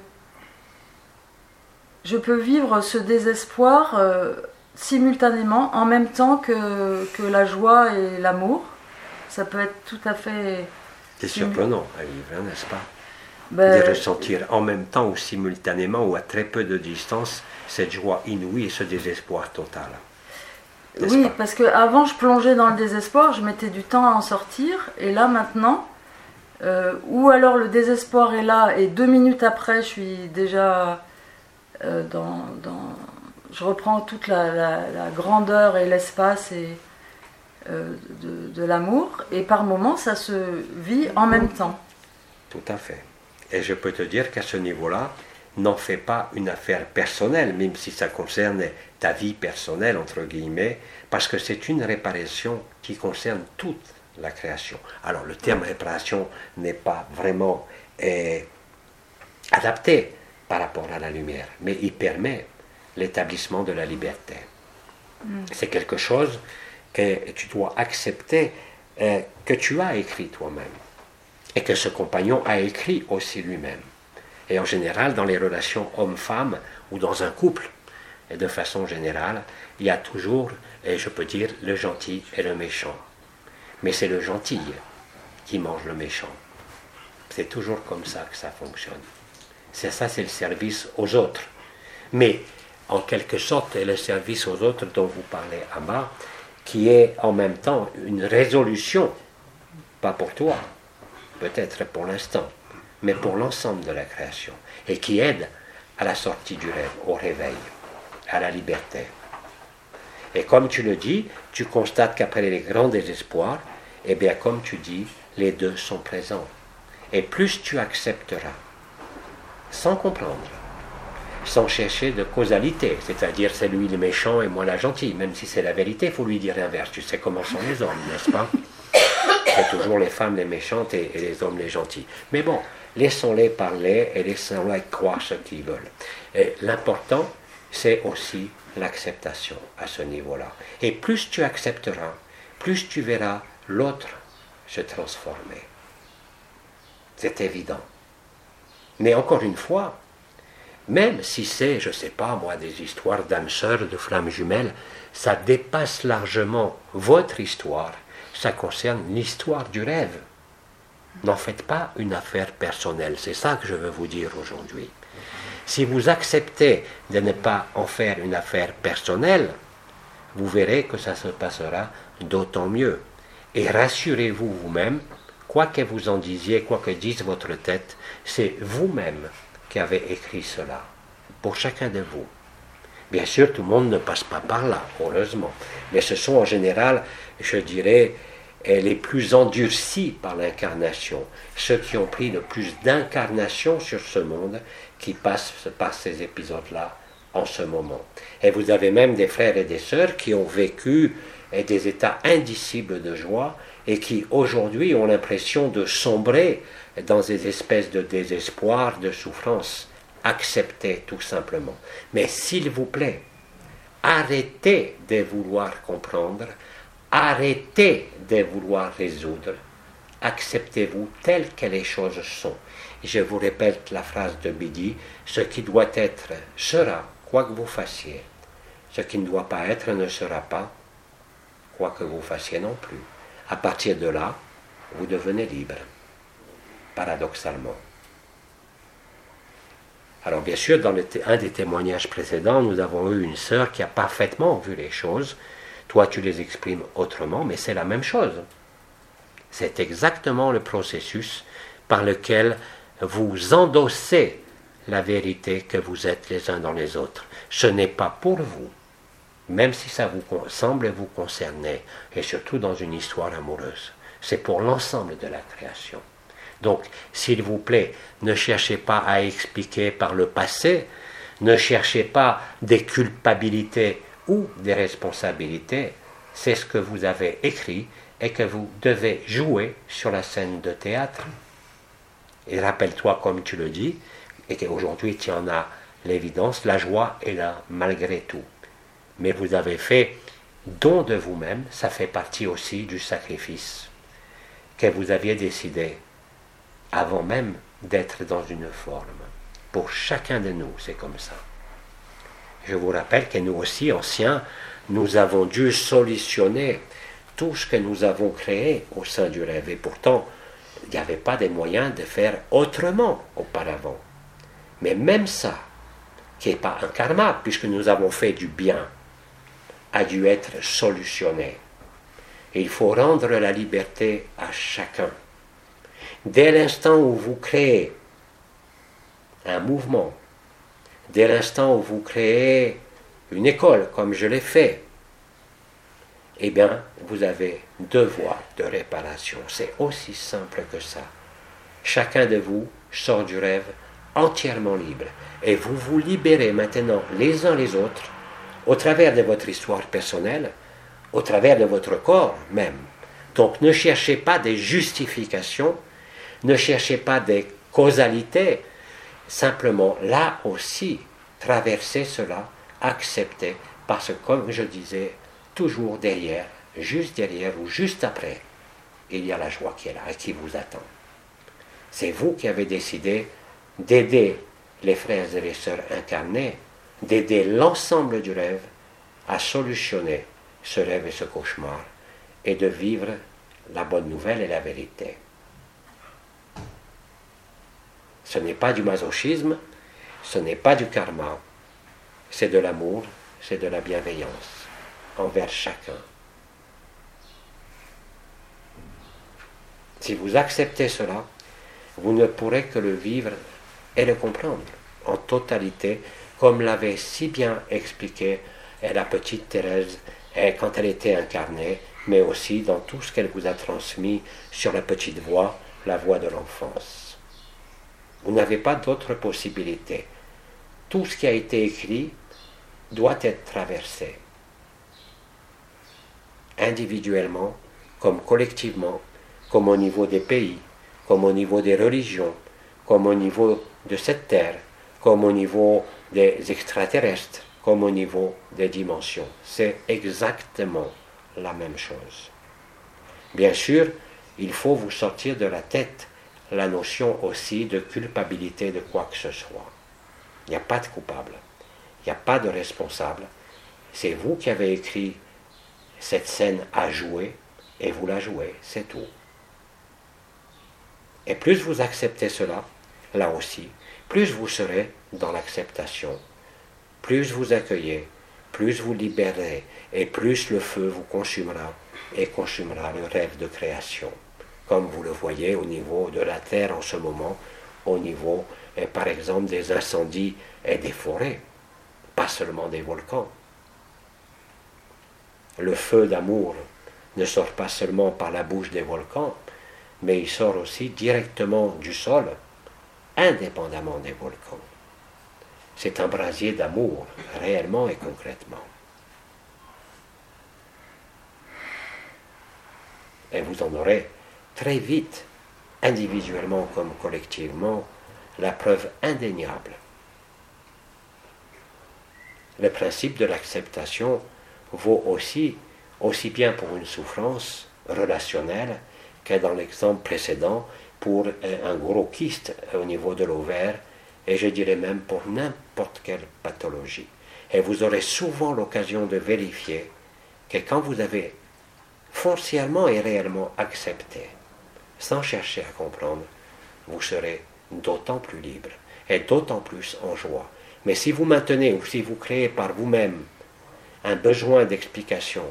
je peux vivre ce désespoir euh, simultanément, en même temps que, que la joie et l'amour. Ça peut être tout à fait. C'est surprenant à vivre, hein, n'est-ce pas Ben, De ressentir en même temps ou simultanément ou à très peu de distance cette joie inouïe et ce désespoir total. Oui, pas parce que avant je plongeais dans le désespoir, je mettais du temps à en sortir, et là maintenant, euh, ou alors le désespoir est là et deux minutes après je suis déjà euh, dans, dans- je reprends toute la, la- la grandeur et l'espace et de, de l'amour, et par moments ça se vit en même temps. Tout à fait. Et je peux te dire qu'à ce niveau-là, n'en fais pas une affaire personnelle, même si ça concerne ta vie personnelle, entre guillemets, parce que c'est une réparation qui concerne toute la création. Alors le terme réparation n'est pas vraiment eh, adapté par rapport à la lumière, mais il permet l'établissement de la liberté. C'est quelque chose que tu dois accepter, euh, que tu as écrit toi-même et que ce compagnon a écrit aussi lui-même. Et en général, dans les relations homme-femme ou dans un couple, de façon générale, il y a toujours, et je peux dire, le gentil et le méchant. Mais c'est le gentil qui mange le méchant. C'est toujours comme ça que ça fonctionne. C'est ça, c'est le service aux autres. Mais en quelque sorte, le service aux autres dont vous parlez, Amma, qui est en même temps une résolution, pas pour toi, peut-être pour l'instant, mais pour l'ensemble de la création, et qui aide à la sortie du rêve, au réveil, à la liberté. Et comme tu le dis, tu constates qu'après les grands désespoirs, eh bien comme tu dis, les deux sont présents. Et plus tu accepteras, sans comprendre, sans chercher de causalité, c'est-à-dire c'est lui le méchant et moi la gentille, même si c'est la vérité, il faut lui dire l'inverse. Tu sais comment sont les hommes, n'est-ce pas? C'est toujours les femmes les méchantes et, les hommes les gentils. Mais bon, laissons-les parler et laissons-les croire ce qu'ils veulent. Et L'important, c'est aussi l'acceptation à ce niveau-là. Et plus tu accepteras, plus tu verras l'autre se transformer. C'est évident. Mais encore une fois, même si c'est, je ne sais pas moi, des histoires d'âmes sœurs, de flammes jumelles, ça dépasse largement votre histoire. Ça concerne l'histoire du rêve. N'en faites pas une affaire personnelle. C'est ça que je veux vous dire aujourd'hui. Si vous acceptez de ne pas en faire une affaire personnelle, vous verrez que ça se passera d'autant mieux. Et rassurez-vous vous-même, quoi que vous en disiez, quoi que dise votre tête, c'est vous-même qui avez écrit cela, pour chacun de vous. Bien sûr, tout le monde ne passe pas par là, heureusement, mais ce sont en général, je dirais, eh, les plus endurcis par l'incarnation, ceux qui ont pris le plus d'incarnation sur ce monde, qui passent par ces épisodes-là en ce moment. Et vous avez même des frères et des sœurs qui ont vécu eh, des états indicibles de joie et qui aujourd'hui ont l'impression de sombrer dans des espèces de désespoir, de souffrance. Acceptez tout simplement. Mais s'il vous plaît, arrêtez de vouloir comprendre, arrêtez de vouloir résoudre. Acceptez-vous tel que les choses sont. Je vous répète la phrase de Bidi, ce qui doit être sera, quoi que vous fassiez. Ce qui ne doit pas être ne sera pas, quoi que vous fassiez non plus. À partir de là, vous devenez libre, paradoxalement. Alors bien sûr, dans un des témoignages précédents, nous avons eu une sœur qui a parfaitement vu les choses. Toi, tu les exprimes autrement, mais c'est la même chose. C'est exactement le processus par lequel vous endossez la vérité que vous êtes les uns dans les autres. Ce n'est pas pour vous, même si ça vous semble vous concerner, et surtout dans une histoire amoureuse. C'est pour l'ensemble de la création. Donc, s'il vous plaît, ne cherchez pas à expliquer par le passé, ne cherchez pas des culpabilités ou des responsabilités. C'est ce que vous avez écrit et que vous devez jouer sur la scène de théâtre. Et rappelle-toi, comme tu le dis, et qu'aujourd'hui tu en as l'évidence, la joie est là malgré tout. Mais vous avez fait don de vous-même, ça fait partie aussi du sacrifice que vous aviez décidé avant même d'être dans une forme. Pour chacun de nous, c'est comme ça. Je vous rappelle que nous aussi, anciens, nous avons dû solutionner tout ce que nous avons créé au sein du rêve. Et pourtant, il n'y avait pas de moyens de faire autrement auparavant. Mais même ça, qui n'est pas un karma, puisque nous avons fait du bien, a dû être solutionné. Il faut rendre la liberté à chacun. Dès l'instant où vous créez un mouvement, dès l'instant où vous créez une école, comme je l'ai fait, eh bien, vous avez deux voies de réparation. C'est aussi simple que ça. Chacun de vous sort du rêve entièrement libre. Et vous vous libérez maintenant les uns les autres au travers de votre histoire personnelle, au travers de votre corps même. Donc ne cherchez pas des justifications, ne cherchez pas des causalités, simplement là aussi, traversez cela, acceptez, parce que comme je disais, toujours derrière, juste derrière ou juste après, il y a la joie qui est là et qui vous attend. C'est vous qui avez décidé d'aider les frères et les sœurs incarnés, d'aider l'ensemble du rêve à solutionner ce rêve et ce cauchemar et de vivre la bonne nouvelle et la vérité. Ce n'est pas du masochisme, ce n'est pas du karma, c'est de l'amour, c'est de la bienveillance envers chacun. Si vous acceptez cela, vous ne pourrez que le vivre et le comprendre en totalité, comme l'avait si bien expliqué la petite Thérèse quand elle était incarnée, mais aussi dans tout ce qu'elle vous a transmis sur la petite voix, la voix de l'enfance. Vous n'avez pas d'autre possibilité. Tout ce qui a été écrit doit être traversé individuellement comme collectivement, comme au niveau des pays, comme au niveau des religions, comme au niveau de cette terre, comme au niveau des extraterrestres, comme au niveau des dimensions. C'est exactement la même chose. Bien sûr, il faut vous sortir de la tête la notion aussi de culpabilité de quoi que ce soit. Il n'y a pas de coupable, il n'y a pas de responsable. C'est vous qui avez écrit cette scène à jouer et vous la jouez, c'est tout. Et plus vous acceptez cela, là aussi, plus vous serez dans l'acceptation, plus vous accueillez, plus vous libérez, et plus le feu vous consumera et consumera le rêve de création, comme vous le voyez au niveau de la terre en ce moment, au niveau, par exemple, des incendies et des forêts, pas seulement des volcans. Le feu d'amour ne sort pas seulement par la bouche des volcans, mais il sort aussi directement du sol, indépendamment des volcans. C'est un brasier d'amour, réellement et concrètement. Et vous en aurez très vite, individuellement comme collectivement, la preuve indéniable. Le principe de l'acceptation vaut aussi, aussi bien pour une souffrance relationnelle que dans l'exemple précédent pour un gros kyste au niveau de l'ovaire, et je dirais même pour n'importe quelle pathologie. Et vous aurez souvent l'occasion de vérifier que quand vous avez foncièrement et réellement accepté, sans chercher à comprendre, vous serez d'autant plus libre et d'autant plus en joie. Mais si vous maintenez ou si vous créez par vous-même un besoin d'explication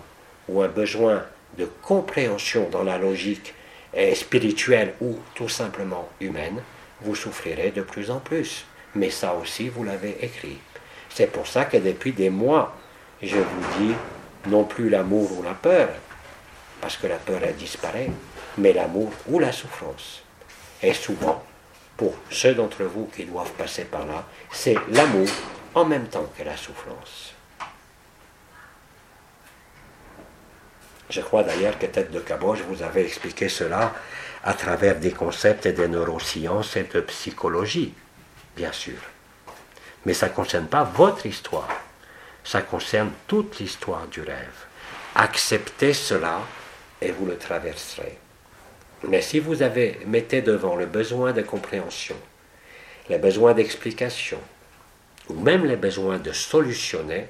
ou un besoin de compréhension dans la logique spirituelle ou tout simplement humaine, vous souffrirez de plus en plus. Mais ça aussi, vous l'avez écrit. C'est pour ça que depuis des mois, je vous dis non plus l'amour ou la peur, parce que la peur elle disparaît, mais l'amour ou la souffrance. Et souvent, pour ceux d'entre vous qui doivent passer par là, c'est l'amour en même temps que la souffrance. Je crois d'ailleurs que Tête de Caboche vous avez expliqué cela à travers des concepts des neurosciences et de psychologie, bien sûr. Mais ça ne concerne pas votre histoire, ça concerne toute l'histoire du rêve. Acceptez cela et vous le traverserez. Mais si vous avez, mettez devant le besoin de compréhension, le besoin d'explication, ou même les besoins de solutionner,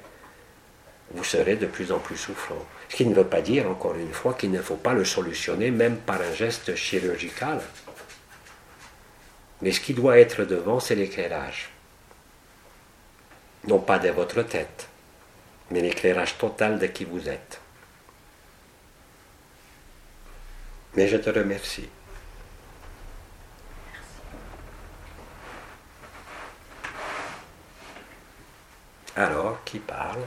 vous serez de plus en plus souffrant. Ce qui ne veut pas dire, encore une fois, qu'il ne faut pas le solutionner, même par un geste chirurgical. Mais ce qui doit être devant, c'est l'éclairage. Non pas de votre tête, mais l'éclairage total de qui vous êtes. Mais je te remercie. Alors, qui parle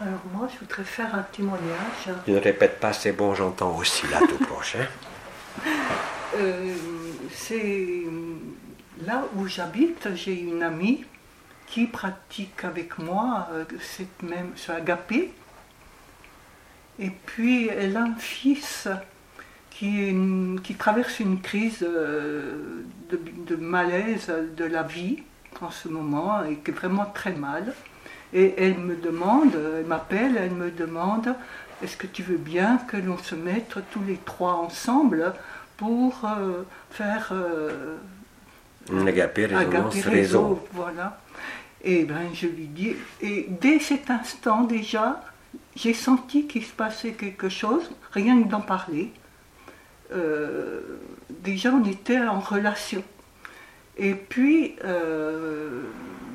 Alors moi, je voudrais faire un témoignage. Tu ne répètes pas, c'est bon, j'entends aussi là tout prochain. Euh, c'est là où j'habite, j'ai une amie qui pratique avec moi euh, cette même ce agapé. Et puis elle a un fils qui, qui traverse une crise euh, de, de malaise de la vie en ce moment et qui est vraiment très mal. Et elle me demande, elle m'appelle, elle me demande est-ce que tu veux bien que l'on se mette tous les trois ensemble pour euh, faire euh, Un agapé, résonance, agapé réseau. Voilà. Et ben je lui dis, et dès cet instant déjà, j'ai senti qu'il se passait quelque chose, rien que d'en parler. Euh, déjà on était en relation. Et puis euh,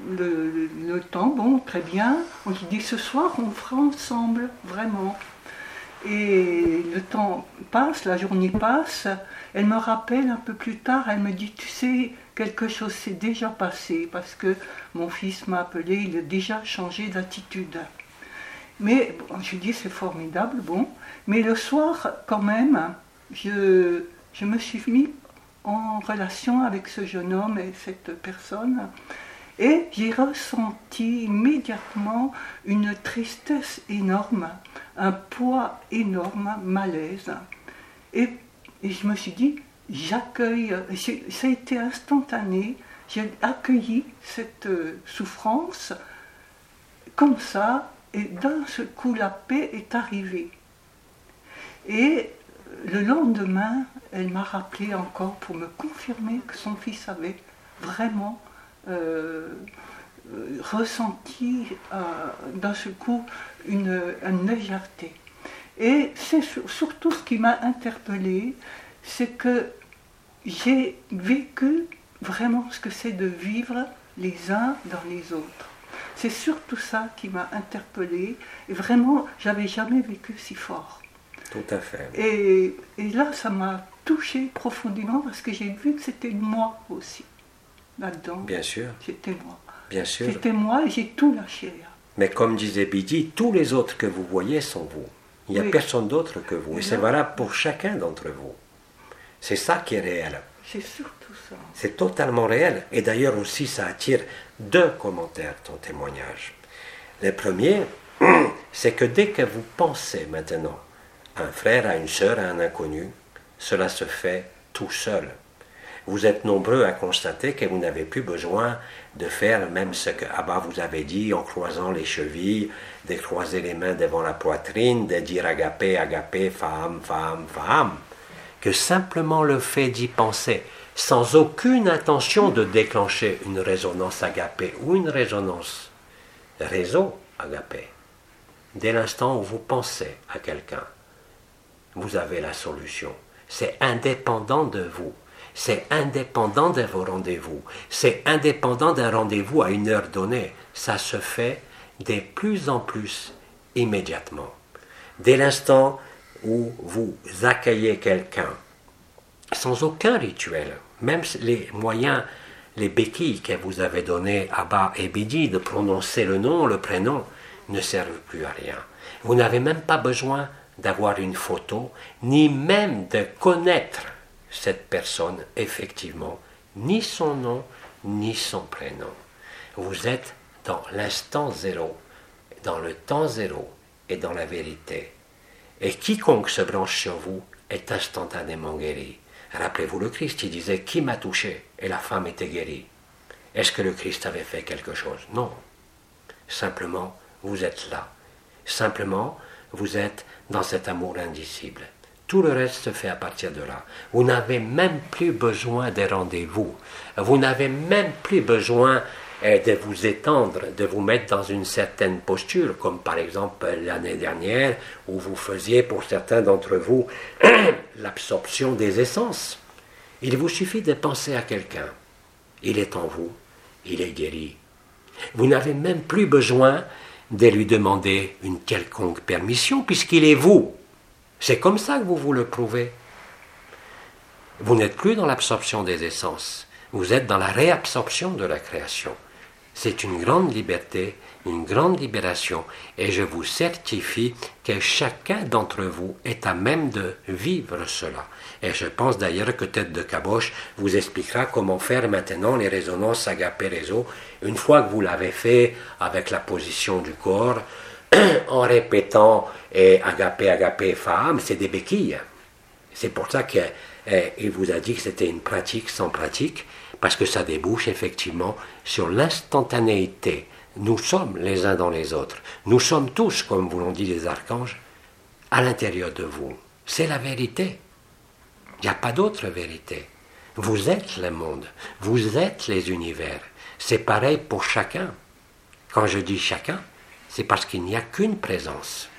le, temps, bon, très bien, on se dit ce soir on fera ensemble, vraiment. Et le temps passe, la journée passe, elle me rappelle un peu plus tard, elle me dit, tu sais, quelque chose s'est déjà passé parce que mon fils m'a appelé, il a déjà changé d'attitude. Mais bon, je dis, c'est formidable, bon. Mais le soir, quand même, je, je me suis mis en relation avec ce jeune homme et cette personne. Et j'ai ressenti immédiatement une tristesse énorme, un poids énorme, un malaise. Et, et je me suis dit, j'accueille, ça a été instantané, j'ai accueilli cette euh, souffrance comme ça, et d'un seul coup, la paix est arrivée. Et le lendemain, elle m'a rappelé encore pour me confirmer que son fils avait vraiment euh, euh, ressenti euh, d'un seul coup une, une légèreté. Et c'est sur- surtout ce qui m'a interpellée, c'est que j'ai vécu vraiment ce que c'est de vivre les uns dans les autres. C'est surtout ça qui m'a interpellée. Et vraiment, j'avais jamais vécu si fort. Tout à fait. Et, et là, ça m'a touché profondément parce que j'ai vu que c'était moi aussi. Là-dedans, Bien sûr, c'était moi. bien sûr. C'était moi et j'ai tout lâché. Mais comme disait Bidi, tous les autres que vous voyez sont vous. Il n'y a Oui. personne d'autre que vous. Et c'est valable pour chacun d'entre vous. C'est ça qui est réel. C'est surtout ça. C'est totalement réel. Et d'ailleurs aussi, ça attire deux commentaires, ton témoignage. Le premier, c'est que dès que vous pensez maintenant à un frère, à une sœur, à un inconnu, cela se fait tout seul. Vous êtes nombreux à constater que vous n'avez plus besoin de faire même ce que Abba vous avez dit en croisant les chevilles, de croiser les mains devant la poitrine, de dire agapé, agapé, femme, femme, femme que simplement le fait d'y penser, sans aucune intention de déclencher une résonance agapée ou une résonance réseau agapé. Dès l'instant où vous pensez à quelqu'un, vous avez la solution. C'est indépendant de vous. C'est indépendant de vos rendez-vous. C'est indépendant d'un rendez-vous à une heure donnée. Ça se fait de plus en plus immédiatement. Dès l'instant où vous accueillez quelqu'un, sans aucun rituel, même les moyens, les béquilles que vous avez donnés à Bas et Bidi de prononcer le nom, le prénom, ne servent plus à rien. Vous n'avez même pas besoin d'avoir une photo, ni même de connaître cette personne effectivement, ni son nom, ni son prénom. Vous êtes dans l'instant zéro, dans le temps zéro et dans la vérité. Et quiconque se branche sur vous est instantanément guéri. Rappelez-vous le Christ, il disait Qui m'a touché Et la femme était guérie. Est-ce que le Christ avait fait quelque chose? Non. Simplement, vous êtes là. Simplement, vous êtes dans cet amour indicible. Tout le reste se fait à partir de là. Vous n'avez même plus besoin des rendez-vous. Vous n'avez même plus besoin eh, de vous étendre, de vous mettre dans une certaine posture, comme par exemple l'année dernière, où vous faisiez pour certains d'entre vous l'absorption des essences. Il vous suffit de penser à quelqu'un. Il est en vous, il est guéri. Vous n'avez même plus besoin de lui demander une quelconque permission, puisqu'il est vous. C'est comme ça que vous vous le prouvez. Vous n'êtes plus dans l'absorption des essences, vous êtes dans la réabsorption de la création. C'est une grande liberté, une grande libération, et je vous certifie que chacun d'entre vous est à même de vivre cela. Et je pense d'ailleurs que Tête de Caboche vous expliquera comment faire maintenant les résonances agapé réseau, une fois que vous l'avez fait avec la position du corps, en répétant et agapé, agapé, femme, c'est des béquilles. C'est pour ça qu'il eh, vous a dit que c'était une pratique sans pratique, parce que ça débouche effectivement sur l'instantanéité. Nous sommes les uns dans les autres. Nous sommes tous, comme vous l'ont dit les archanges, à l'intérieur de vous. C'est la vérité. Il n'y a pas d'autre vérité. Vous êtes le monde, vous êtes les univers. C'est pareil pour chacun. Quand je dis chacun, c'est parce qu'il n'y a qu'une présence.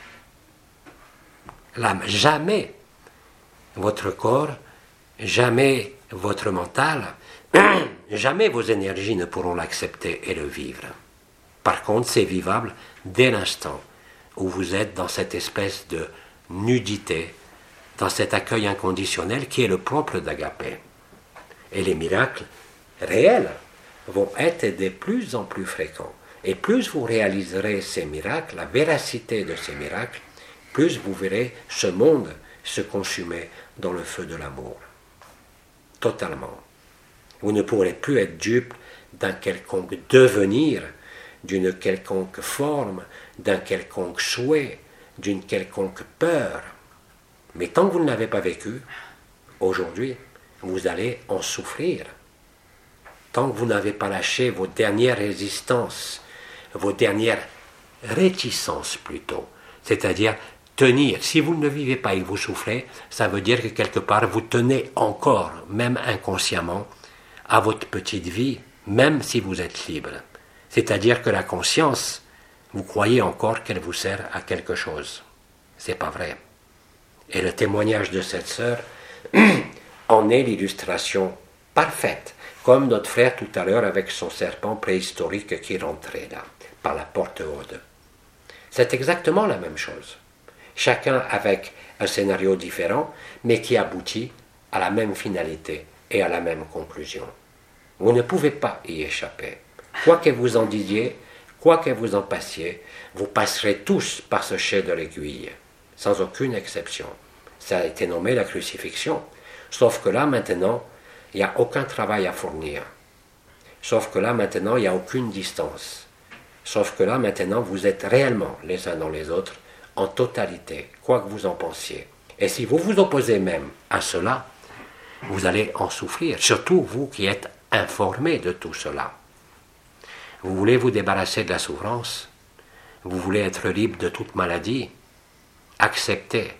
L'âme, jamais votre corps, jamais votre mental, jamais vos énergies ne pourront l'accepter et le vivre. Par contre, c'est vivable dès l'instant où vous êtes dans cette espèce de nudité, dans cet accueil inconditionnel qui est le propre d'Agapé. Et les miracles réels vont être de plus en plus fréquents. Et plus vous réaliserez ces miracles, la véracité de ces miracles, plus vous verrez ce monde se consumer dans le feu de l'amour. Totalement. Vous ne pourrez plus être dupe d'un quelconque devenir, d'une quelconque forme, d'un quelconque souhait, d'une quelconque peur. Mais tant que vous ne l'avez pas vécu, aujourd'hui, vous allez en souffrir. Tant que vous n'avez pas lâché vos dernières résistances, vos dernières réticences plutôt, c'est-à-dire tenir. Si vous ne vivez pas et vous souffrez, ça veut dire que quelque part vous tenez encore, même inconsciemment, à votre petite vie, même si vous êtes libre. C'est-à-dire que la conscience, vous croyez encore qu'elle vous sert à quelque chose. C'est pas vrai. Et le témoignage de cette sœur en est l'illustration parfaite, comme notre frère tout à l'heure avec son serpent préhistorique qui rentrait là par la porte haute. C'est exactement la même chose. Chacun avec un scénario différent, mais qui aboutit à la même finalité et à la même conclusion. Vous ne pouvez pas y échapper. Quoi que vous en disiez, quoi que vous en passiez, vous passerez tous par ce chai de l'aiguille, sans aucune exception. Ça a été nommé la crucifixion. Sauf que là, maintenant, il n'y a aucun travail à fournir. Sauf que là, maintenant, il n'y a aucune distance. Sauf que là, maintenant, vous êtes réellement les uns dans les autres, en totalité, quoi que vous en pensiez. Et si vous vous opposez même à cela, vous allez en souffrir, surtout vous qui êtes informés de tout cela. Vous voulez vous débarrasser de la souffrance, vous voulez être libre de toute maladie, acceptez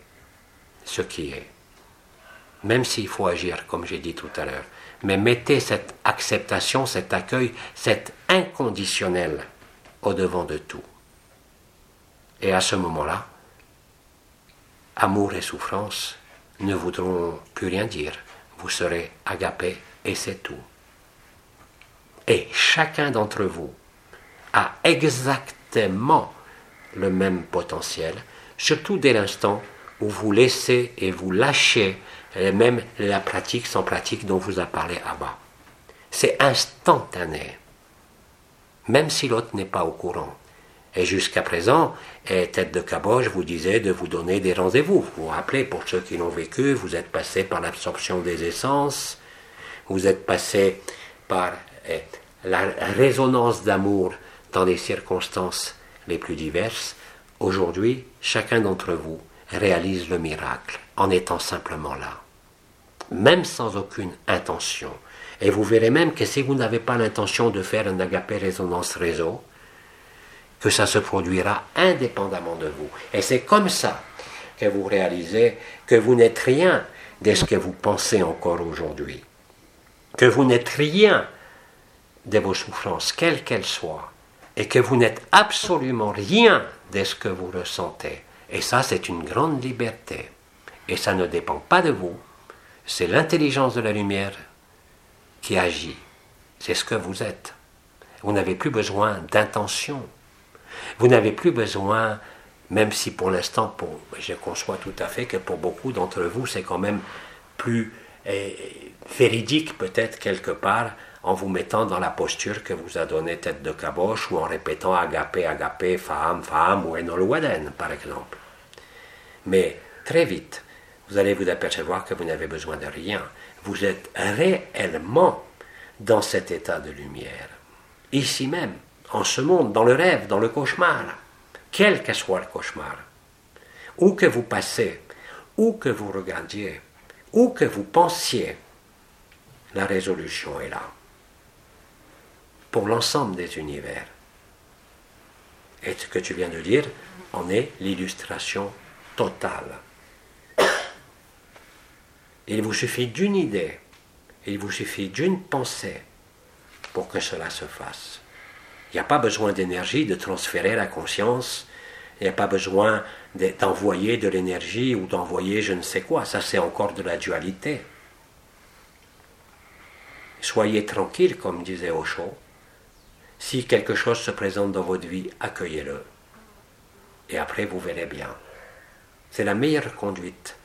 ce qui est. Même s'il faut agir, comme j'ai dit tout à l'heure. Mais mettez cette acceptation, cet accueil, cet inconditionnel au-devant de tout. Et à ce moment-là, amour et souffrance ne voudront plus rien dire. Vous serez agapé et c'est tout. Et chacun d'entre vous a exactement le même potentiel, surtout dès l'instant où vous laissez et vous lâchez même la pratique sans pratique dont vous a parlé Abba. C'est instantané même si l'autre n'est pas au courant. Et jusqu'à présent, Tête de Caboche vous disait de vous donner des rendez-vous. Vous vous rappelez, pour ceux qui l'ont vécu, vous êtes passé par l'absorption des essences, vous êtes passé par eh, la résonance d'amour dans les circonstances les plus diverses. Aujourd'hui, chacun d'entre vous réalise le miracle en étant simplement là, même sans aucune intention. Et vous verrez même que si vous n'avez pas l'intention de faire un agapé résonance réseau, que ça se produira indépendamment de vous. Et c'est comme ça que vous réalisez que vous n'êtes rien de ce que vous pensez encore aujourd'hui, que vous n'êtes rien de vos souffrances, quelles qu'elles soient, et que vous n'êtes absolument rien de ce que vous ressentez. Et ça, c'est une grande liberté. Et ça ne dépend pas de vous, c'est l'intelligence de la lumière qui agit. C'est ce que vous êtes. Vous n'avez plus besoin d'intention. Vous n'avez plus besoin, même si pour l'instant, je conçois tout à fait que pour beaucoup d'entre vous, c'est quand même plus eh, véridique peut-être quelque part en vous mettant dans la posture que vous a donnée tête de caboche ou en répétant agapé, agapé, femme, femme ou enolwaden par exemple. Mais très vite, vous allez vous apercevoir que vous n'avez besoin de rien. Vous êtes réellement dans cet état de lumière. Ici même, en ce monde, dans le rêve, dans le cauchemar, quel que soit le cauchemar. Où que vous passez, où que vous regardiez, où que vous pensiez, la résolution est là pour l'ensemble des univers. Et ce que tu viens de dire en est l'illustration totale. Il vous suffit d'une idée, il vous suffit d'une pensée pour que cela se fasse. Il n'y a pas besoin d'énergie de transférer la conscience, il n'y a pas besoin d'envoyer de l'énergie ou d'envoyer je ne sais quoi, ça c'est encore de la dualité. Soyez tranquille, comme disait Osho, si quelque chose se présente dans votre vie, accueillez-le. Et après, vous verrez bien. C'est la meilleure conduite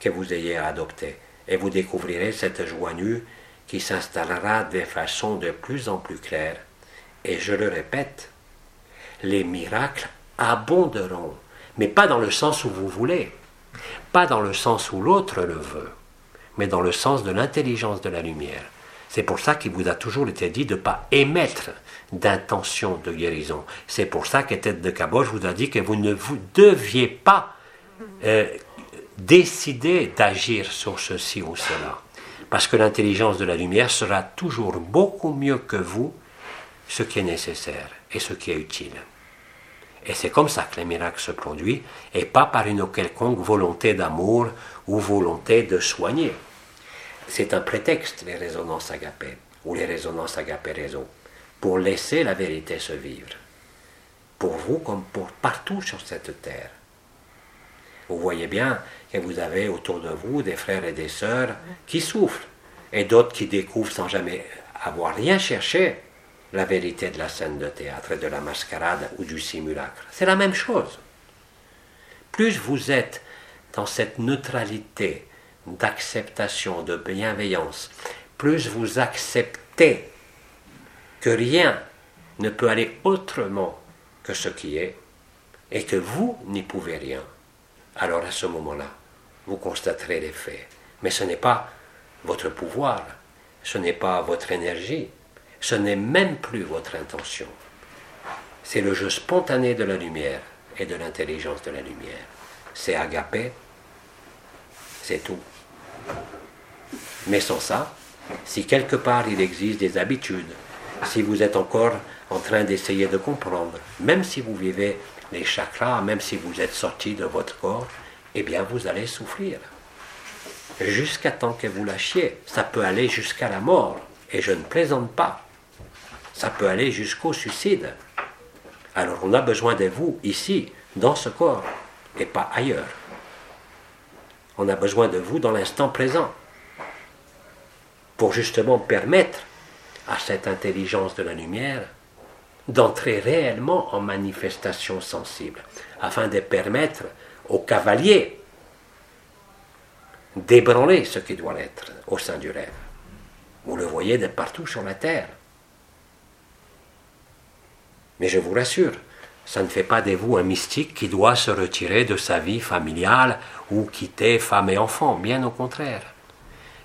que vous ayez à adopter. Et vous découvrirez cette joie nue qui s'installera de façon de plus en plus claire. Et je le répète, les miracles abonderont, mais pas dans le sens où vous voulez, pas dans le sens où l'autre le veut, mais dans le sens de l'intelligence de la lumière. C'est pour ça qu'il vous a toujours été dit de ne pas émettre d'intention de guérison. C'est pour ça Tête de Caboche vous a dit que vous ne vous deviez pas euh, décider d'agir sur ceci ou cela. Parce que l'intelligence de la lumière sera toujours beaucoup mieux que vous ce qui est nécessaire et ce qui est utile. Et c'est comme ça que les miracles se produisent, et pas par une quelconque volonté d'amour ou volonté de soigner. C'est un prétexte, les résonances agapées, ou les résonances agapées réseau pour laisser la vérité se vivre, pour vous comme pour partout sur cette terre. Vous voyez bien que vous avez autour de vous des frères et des sœurs qui souffrent, et d'autres qui découvrent sans jamais avoir rien cherché la vérité de la scène de théâtre, de la mascarade ou du simulacre. C'est la même chose. Plus vous êtes dans cette neutralité d'acceptation, de bienveillance, plus vous acceptez que rien ne peut aller autrement que ce qui est, et que vous n'y pouvez rien, alors à ce moment-là, vous constaterez les faits. Mais ce n'est pas votre pouvoir, ce n'est pas votre énergie, ce n'est même plus votre intention. C'est le jeu spontané de la lumière et de l'intelligence de la lumière. C'est agapé, c'est tout. Mais sans ça, si quelque part il existe des habitudes, si vous êtes encore en train d'essayer de comprendre, même si vous vivez les chakras, même si vous êtes sorti de votre corps, eh bien vous allez souffrir. Jusqu'à temps que vous lâchiez. Ça peut aller jusqu'à la mort. Et je ne plaisante pas. Ça peut aller jusqu'au suicide. Alors on a besoin de vous ici, dans ce corps, et pas ailleurs. On a besoin de vous dans l'instant présent, pour justement permettre à cette intelligence de la lumière d'entrer réellement en manifestation sensible, afin de permettre aux cavaliers d'ébranler ce qui doit être au sein du rêve. Vous le voyez de partout sur la terre. Mais je vous rassure, ça ne fait pas de vous un mystique qui doit se retirer de sa vie familiale ou quitter femme et enfant, bien au contraire.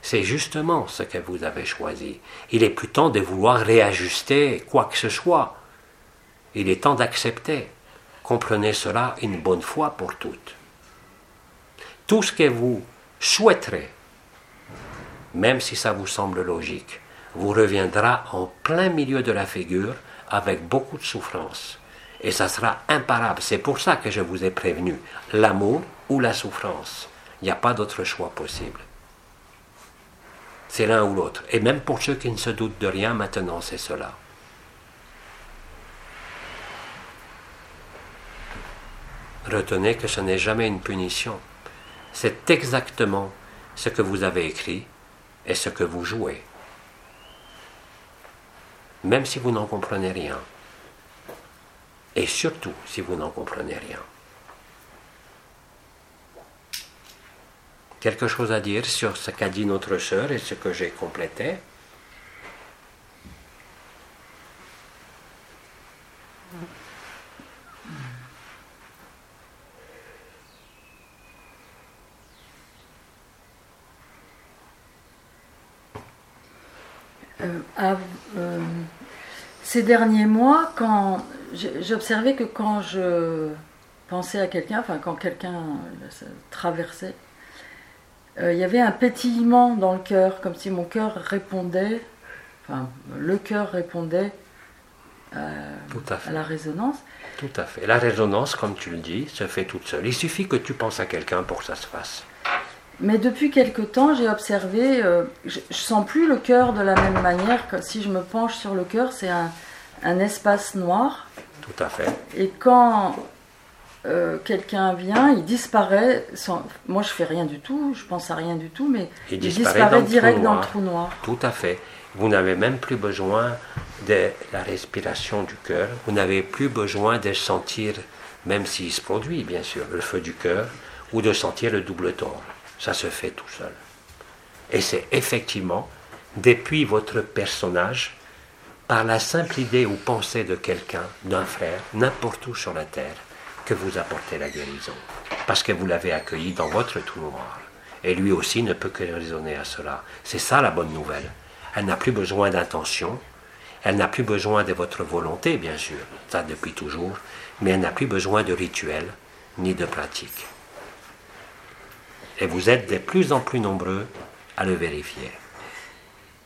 C'est justement ce que vous avez choisi. Il est plus temps de vouloir réajuster quoi que ce soit. Il est temps d'accepter. Comprenez cela une bonne fois pour toutes. tout ce que vous souhaiterez, même si ça vous semble logique, vous reviendra en plein milieu de la figure avec beaucoup de souffrance. Et ça sera imparable. C'est pour ça que je vous ai prévenu. L'amour ou la souffrance. Il n'y a pas d'autre choix possible. C'est l'un ou l'autre. Et même pour ceux qui ne se doutent de rien, maintenant, c'est cela. Retenez que ce n'est jamais une punition. C'est exactement ce que vous avez écrit et ce que vous jouez. Même si vous n'en comprenez rien. Et surtout si vous n'en comprenez rien. Quelque chose à dire sur ce qu'a dit notre sœur et ce que j'ai complété? Euh, euh, ces derniers mois, quand j'observais que quand je pensais à quelqu'un, enfin quand quelqu'un euh, traversait, il y avait un pétillement dans le cœur, comme si mon cœur répondait, enfin le cœur répondait à, à, la résonance. Tout à fait. La résonance, comme tu le dis, se fait toute seule. Il suffit que tu penses à quelqu'un pour que ça se fasse. Mais depuis quelque temps, j'ai observé, euh, je, ne sens plus le cœur de la même manière que si je me penche sur le cœur, c'est un, un, espace noir. Tout à fait. Et quand euh, quelqu'un vient, il disparaît. Sans, moi, je fais rien du tout, je pense à rien du tout, mais il, disparaît, direct dans le trou noir. Tout à fait. Vous n'avez même plus besoin de la respiration du cœur. Vous n'avez plus besoin de sentir, même s'il se produit, bien sûr, le feu du cœur, ou de sentir le double tort ça se fait tout seul. Et c'est effectivement, depuis votre personnage, par la simple idée ou pensée de quelqu'un, d'un frère, n'importe où sur la terre, que vous apportez la guérison. Parce que vous l'avez accueilli dans votre trou noir. Et lui aussi ne peut que raisonner à cela. C'est ça la bonne nouvelle. Elle n'a plus besoin d'intention, elle n'a plus besoin de votre volonté, bien sûr, ça depuis toujours, mais elle n'a plus besoin de rituel ni de pratique. Et vous êtes de plus en plus nombreux à le vérifier.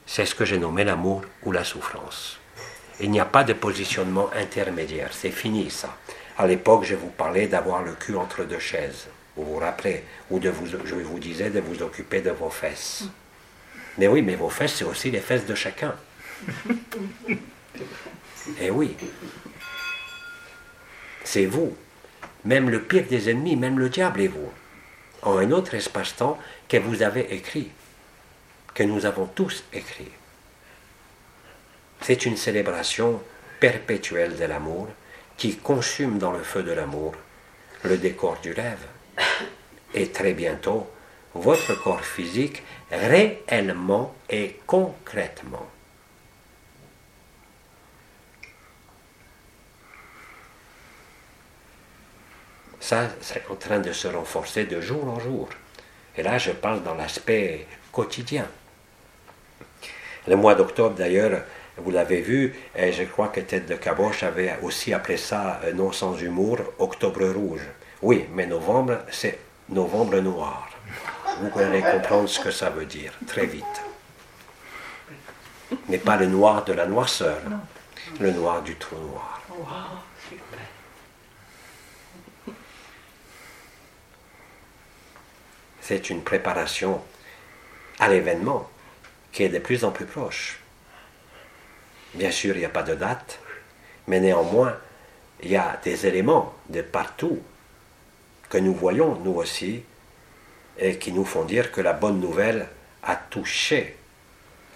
C'est ce que j'ai nommé l'amour ou la souffrance. Il n'y a pas de positionnement intermédiaire, c'est fini ça. À l'époque, je vous parlais d'avoir le cul entre deux chaises, vous vous rappelez, ou de vous, je vous disais de vous occuper de vos fesses. Mais oui, mais vos fesses, c'est aussi les fesses de chacun. Et oui, c'est vous. Même le pire des ennemis, même le diable est vous en un autre espace-temps que vous avez écrit, que nous avons tous écrit. C'est une célébration perpétuelle de l'amour qui consume dans le feu de l'amour le décor du rêve. Et très bientôt, votre corps physique réellement et concrètement. Ça, c'est en train de se renforcer de jour en jour. Et là, je parle dans l'aspect quotidien. Le mois d'octobre, d'ailleurs, vous l'avez vu, et je crois que Tête de Caboche avait aussi appelé ça, euh, non sans humour, Octobre rouge. Oui, mais novembre, c'est novembre noir. Vous allez comprendre ce que ça veut dire très vite. Mais pas le noir de la noirceur, le noir du trou noir. C'est une préparation à l'événement qui est de plus en plus proche. Bien sûr, il n'y a pas de date, mais néanmoins, il y a des éléments de partout que nous voyons, nous aussi, et qui nous font dire que la bonne nouvelle a touché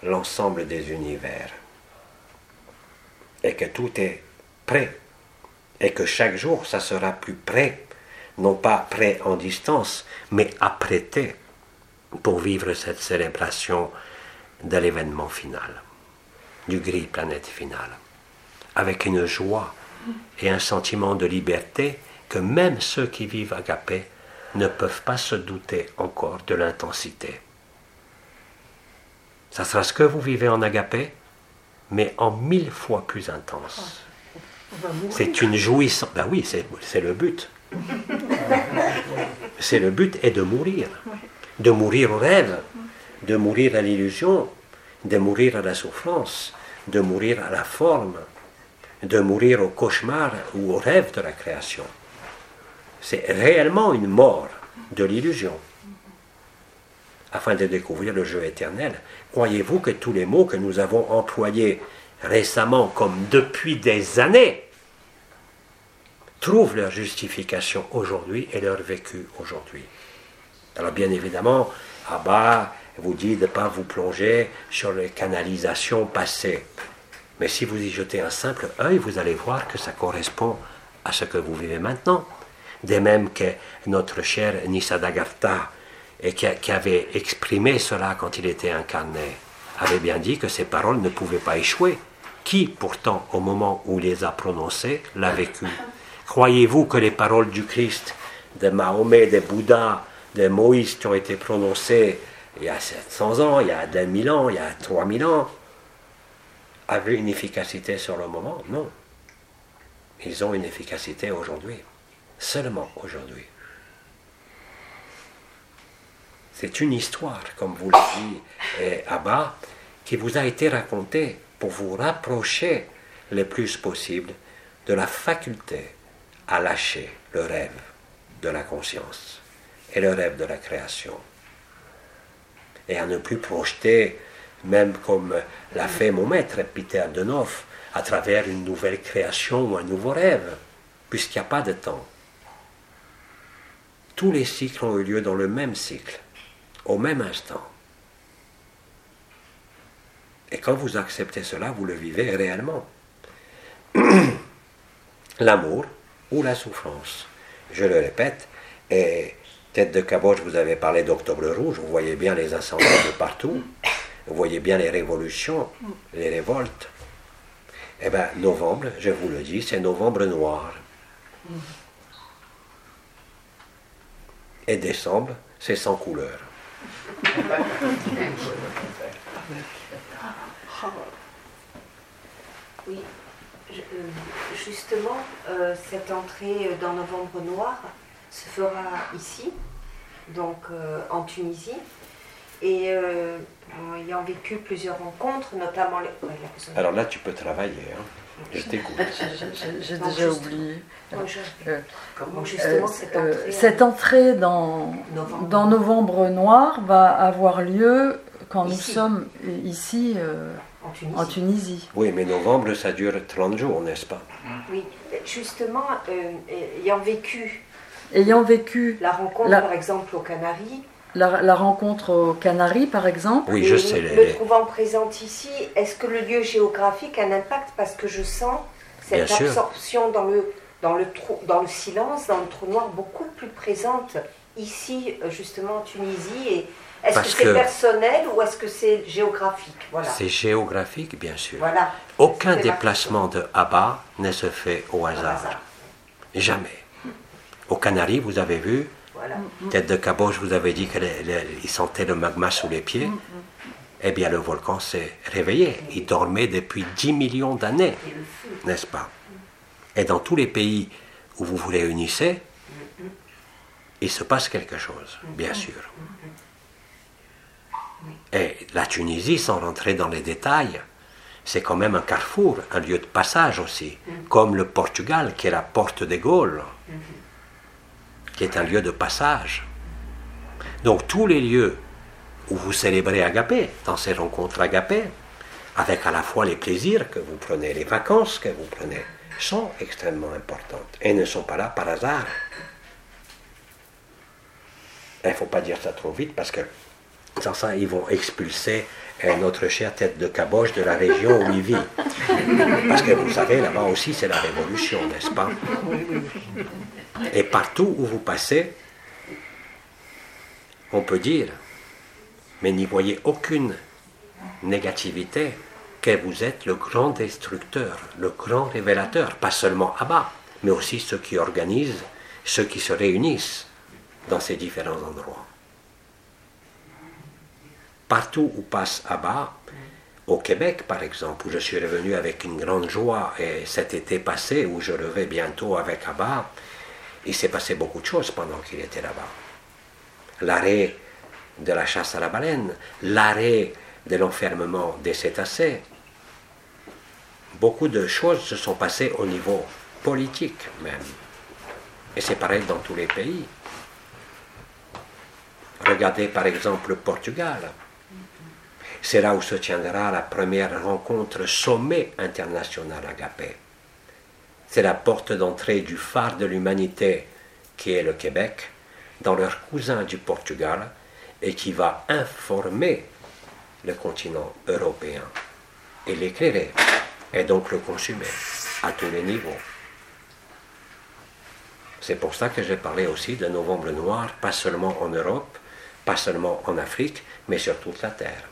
l'ensemble des univers, et que tout est prêt, et que chaque jour, ça sera plus prêt non pas prêt en distance, mais apprêté pour vivre cette célébration de l'événement final, du gris planète final, avec une joie et un sentiment de liberté que même ceux qui vivent agapé ne peuvent pas se douter encore de l'intensité. Ça sera ce que vous vivez en agapé, mais en mille fois plus intense. C'est une jouissance. Ben oui, c'est le but. C'est le but est de mourir. De mourir au rêve, de mourir à l'illusion, de mourir à la souffrance, de mourir à la forme, de mourir au cauchemar ou au rêve de la création. C'est réellement une mort de l'illusion afin de découvrir le jeu éternel. Croyez-vous que tous les mots que nous avons employés récemment comme depuis des années trouvent leur justification aujourd'hui et leur vécu aujourd'hui Alors bien évidemment, Abba vous dit de ne pas vous plonger sur les canalisations passées. Mais si vous y jetez un simple œil, vous allez voir que ça correspond à ce que vous vivez maintenant. De même que notre cher Nisadagartha, et qui, qui, avait exprimé cela quand il était incarné, avait bien dit que ces paroles ne pouvaient pas échouer. Qui, pourtant, au moment où il les a prononcées, l'a vécu? Croyez-vous que les paroles du Christ, de Mahomet, de Bouddha, de Moïse qui ont été prononcées il y a 700 ans, il y a 2000 ans, il y a 3000 ans, avaient une efficacité sur le moment? Non. Ils ont une efficacité aujourd'hui. Seulement aujourd'hui. C'est une histoire, comme vous le dit eh, Abba, qui vous a été racontée pour vous rapprocher le plus possible de la faculté à lâcher le rêve de la conscience et le rêve de la création. Et à ne plus projeter, même comme l'a fait mon maître Peter Denoff, à travers une nouvelle création ou un nouveau rêve, puisqu'il n'y a pas de temps. Tous les cycles ont eu lieu dans le même cycle au même instant. Et quand vous acceptez cela, vous le vivez réellement. L'amour ou la souffrance. Je le répète, et tête de caboche, vous avez parlé d'Octobre Rouge, vous voyez bien les incendies de partout, vous voyez bien les révolutions, les révoltes. Eh bien, novembre, je vous le dis, c'est novembre noir. Et décembre, c'est sans couleur. Justement, euh, cette entrée dans Novembre Noir se fera ici, donc euh, en Tunisie. Et ayant vécu plusieurs rencontres, notamment les... Alors là, tu peux travailler. Hein. Je t'écoute. J'ai déjà oublié. justement, cette entrée, cette entrée dans, novembre. dans Novembre Noir va avoir lieu quand nous sommes ici euh, en, Tunisie. en, Tunisie. Oui, mais novembre, ça dure 30 jours, n'est-ce pas? Oui, justement, euh, ayant vécu. Ayant vécu. La rencontre, la, par exemple, aux Canaries. La, la, rencontre aux Canaries, par exemple. Oui, je sais. Le, le trouvant présente ici, est-ce que le lieu géographique a un impact? Parce que je sens cette Bien absorption sûr. dans le, dans, le trou, dans le silence, dans le trou noir, beaucoup plus présente ici, justement, en Tunisie. Et est-ce que c'est personnel ou est-ce que c'est géographique? Voilà. C'est géographique, bien sûr. Voilà. Aucun déplacement de Abba ne se fait au hasard. hasard. Jamais. Aux Canaries, vous avez vu, voilà. tête de caboche, vous avez dit qu'il sentait le magma sous les pieds. Eh bien, le volcan s'est réveillé. Il dormait depuis 10 millions d'années, n'est-ce pas? Et dans tous les pays où vous vous réunissez, il se passe quelque chose, bien sûr. Et la Tunisie, sans rentrer dans les détails, c'est quand même un carrefour, un lieu de passage aussi, comme le Portugal, qui est la porte des Gaules, qui est un lieu de passage. Donc tous les lieux où vous célébrez Agapé, dans ces rencontres Agapé, avec à la fois les plaisirs que vous prenez, les vacances que vous prenez, sont extrêmement importantes et ne sont pas là par hasard. Il ne faut pas dire ça trop vite parce que sans ça, ils vont expulser notre chère tête de caboche de la région où il vit. Parce que vous savez, là-bas aussi, c'est la révolution, n'est-ce pas? Et partout où vous passez, on peut dire, mais n'y voyez aucune négativité, que vous êtes le grand destructeur, le grand révélateur, pas seulement Abba, mais aussi ceux qui organisent, ceux qui se réunissent dans ces différents endroits partout où passe Abba, au Québec par exemple, où je suis revenu avec une grande joie, et cet été passé, où je reviens bientôt avec Abba, il s'est passé beaucoup de choses pendant qu'il était là-bas. l'arrêt de la chasse à la baleine, l'arrêt de l'enfermement des cétacés. Beaucoup de choses se sont passées au niveau politique même. Et c'est pareil dans tous les pays. Regardez par exemple le Portugal. C'est là où se tiendra la première rencontre sommet international agapé. C'est la porte d'entrée du phare de l'humanité qui est le Québec dans leur cousin du Portugal et qui va informer le continent européen et l'éclairer et donc le consumer à tous les niveaux. C'est pour ça que j'ai parlé aussi de novembre noir, pas seulement en Europe, pas seulement en Afrique, mais sur toute la Terre.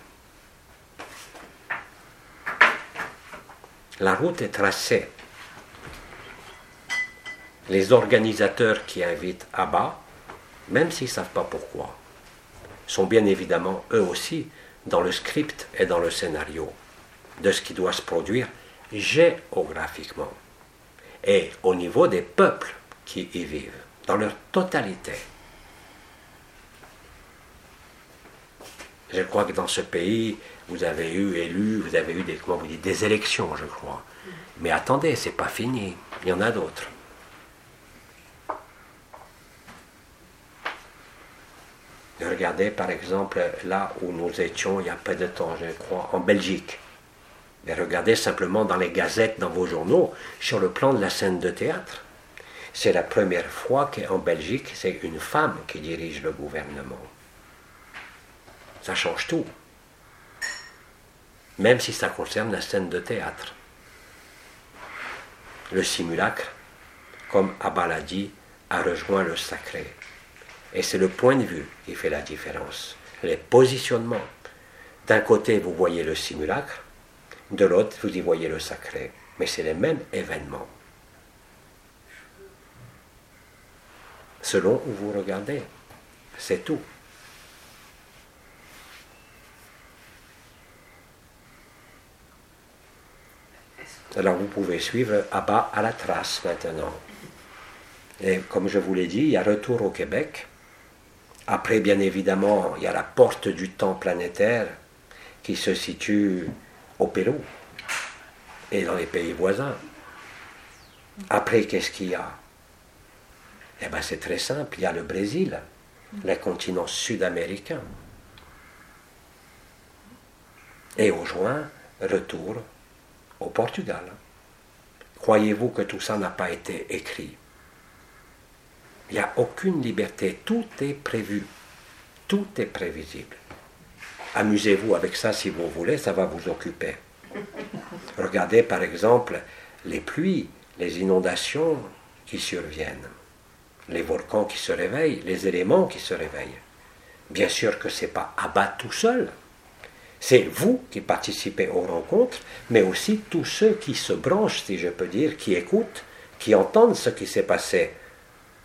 La route est tracée. Les organisateurs qui invitent bas, même s'ils ne savent pas pourquoi, sont bien évidemment eux aussi dans le script et dans le scénario de ce qui doit se produire géographiquement et au niveau des peuples qui y vivent, dans leur totalité. Je crois que dans ce pays, vous avez eu élu, vous avez eu des, comment vous dites, des élections, je crois. Mais attendez, c'est pas fini. Il y en a d'autres. Regardez par exemple là où nous étions il y a peu de temps, je crois, en Belgique. Et regardez simplement dans les gazettes, dans vos journaux, sur le plan de la scène de théâtre. C'est la première fois qu'en Belgique, c'est une femme qui dirige le gouvernement. Ça change tout. Même si ça concerne la scène de théâtre. Le simulacre, comme Abba dit, a rejoint le sacré. Et c'est le point de vue qui fait la différence. Les positionnements. D'un côté, vous voyez le simulacre, de l'autre, vous y voyez le sacré. Mais c'est les mêmes événements. Selon où vous regardez. C'est tout. Alors vous pouvez suivre Abba à la trace maintenant. Et comme je vous l'ai dit, il y a retour au Québec. Après, bien évidemment, il y a la porte du temps planétaire qui se situe au Pérou et dans les pays voisins. Après, qu'est-ce qu'il y a? Eh bien, c'est très simple. Il y a le Brésil, le continent sud-américain. Et au juin, retour au Portugal. Croyez-vous que tout ça n'a pas été écrit? Il n'y a aucune liberté. Tout est prévu. Tout est prévisible. Amusez-vous avec ça si vous voulez, ça va vous occuper. Regardez par exemple les pluies, les inondations qui surviennent, les volcans qui se réveillent, les éléments qui se réveillent. Bien sûr que ce n'est pas Abba tout seul. C'est vous qui participez aux rencontres, mais aussi tous ceux qui se branchent, si je peux dire, qui écoutent, qui entendent ce qui s'est passé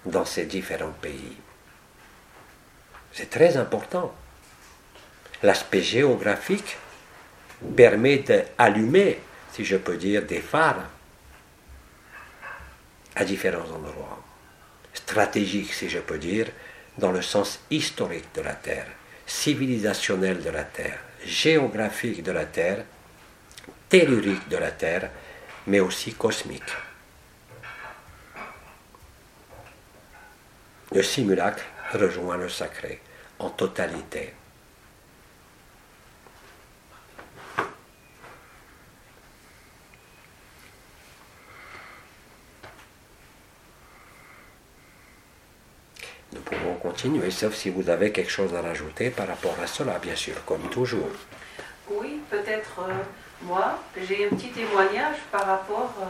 dans ces différents pays. C'est très important. L'aspect géographique permet d'allumer, si je peux dire, des phares à différents endroits. Stratégiques, si je peux dire, dans le sens historique de la Terre, civilisationnel de la Terre, géographique de la Terre, tellurique de la Terre, mais aussi cosmique. Le simulacre rejoint le sacré en totalité. Nous pouvons continuer, sauf si vous avez quelque chose à rajouter par rapport à cela, bien sûr, comme toujours. Oui, peut-être euh, moi, j'ai un petit témoignage par rapport, euh,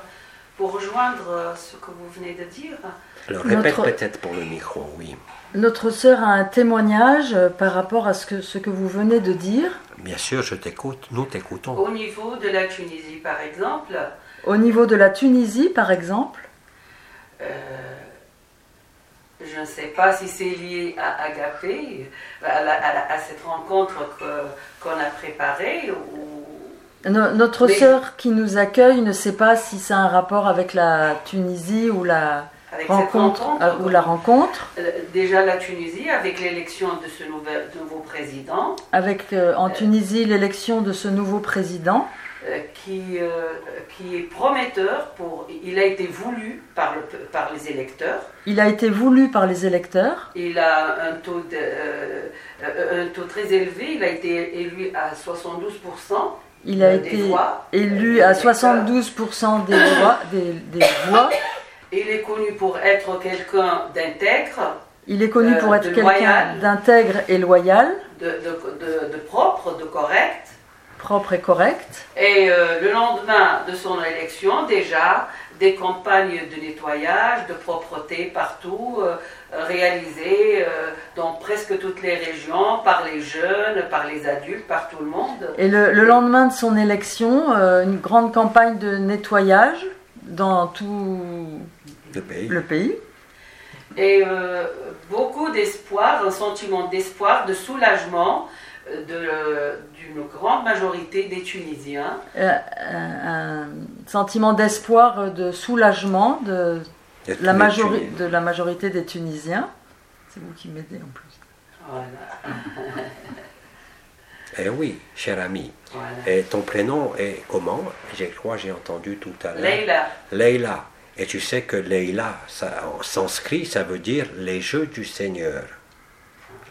pour rejoindre euh, ce que vous venez de dire. Alors répète Notre- peut-être pour le micro, oui. Notre sœur a un témoignage par rapport à ce que, ce que vous venez de dire. Bien sûr, je t'écoute, nous t'écoutons. Au niveau de la Tunisie, par exemple, Au niveau de la Tunisie, par exemple, euh, je ne sais pas si c'est lié à Agapé, à, la- à la- à cette rencontre qu'on a préparée, ou no- notre Mais- sœur qui nous accueille ne sait pas si a un rapport avec la Tunisie ou la... avec rencontre, cette rencontre, euh, ou la rencontre, euh, déjà la Tunisie avec l'élection de ce nouvel- nouveau président. Avec euh, en Tunisie l'élection de ce nouveau président, qui, euh, qui est prometteur pour il a été voulu par, le, par les électeurs. Il a été voulu par les électeurs, il a un taux, de, euh, euh, un taux très élevé. Il a été élu à 72% il a euh, des été voix élu à électeurs. 72% des voix, des, des voix. il est connu pour être quelqu'un d'intègre Il est connu Euh, pour être quelqu'un d'intègre et loyal, de, de, de- de propre de correct propre et correct. Et euh, le lendemain de son élection, déjà, des campagnes de nettoyage, de propreté partout, euh, réalisées euh, dans presque toutes les régions, par les jeunes, par les adultes, par tout le monde. Et le, le lendemain de son élection, euh, une grande campagne de nettoyage dans tout Le pays. le pays. Et euh, beaucoup d'espoir, un sentiment d'espoir, de soulagement de- d'une grande majorité des Tunisiens. Euh, un, un sentiment d'espoir, euh, de soulagement de la, les majori- Tunisiens. de la majorité des Tunisiens. C'est vous qui m'aidez en plus. Voilà, Eh oui, cher ami. voilà. Et ton prénom est comment? Je crois j'ai entendu tout à l'heure. Leïla, Leïla. Et tu sais que Leïla, ça, en sanskrit, ça veut dire les jeux du Seigneur.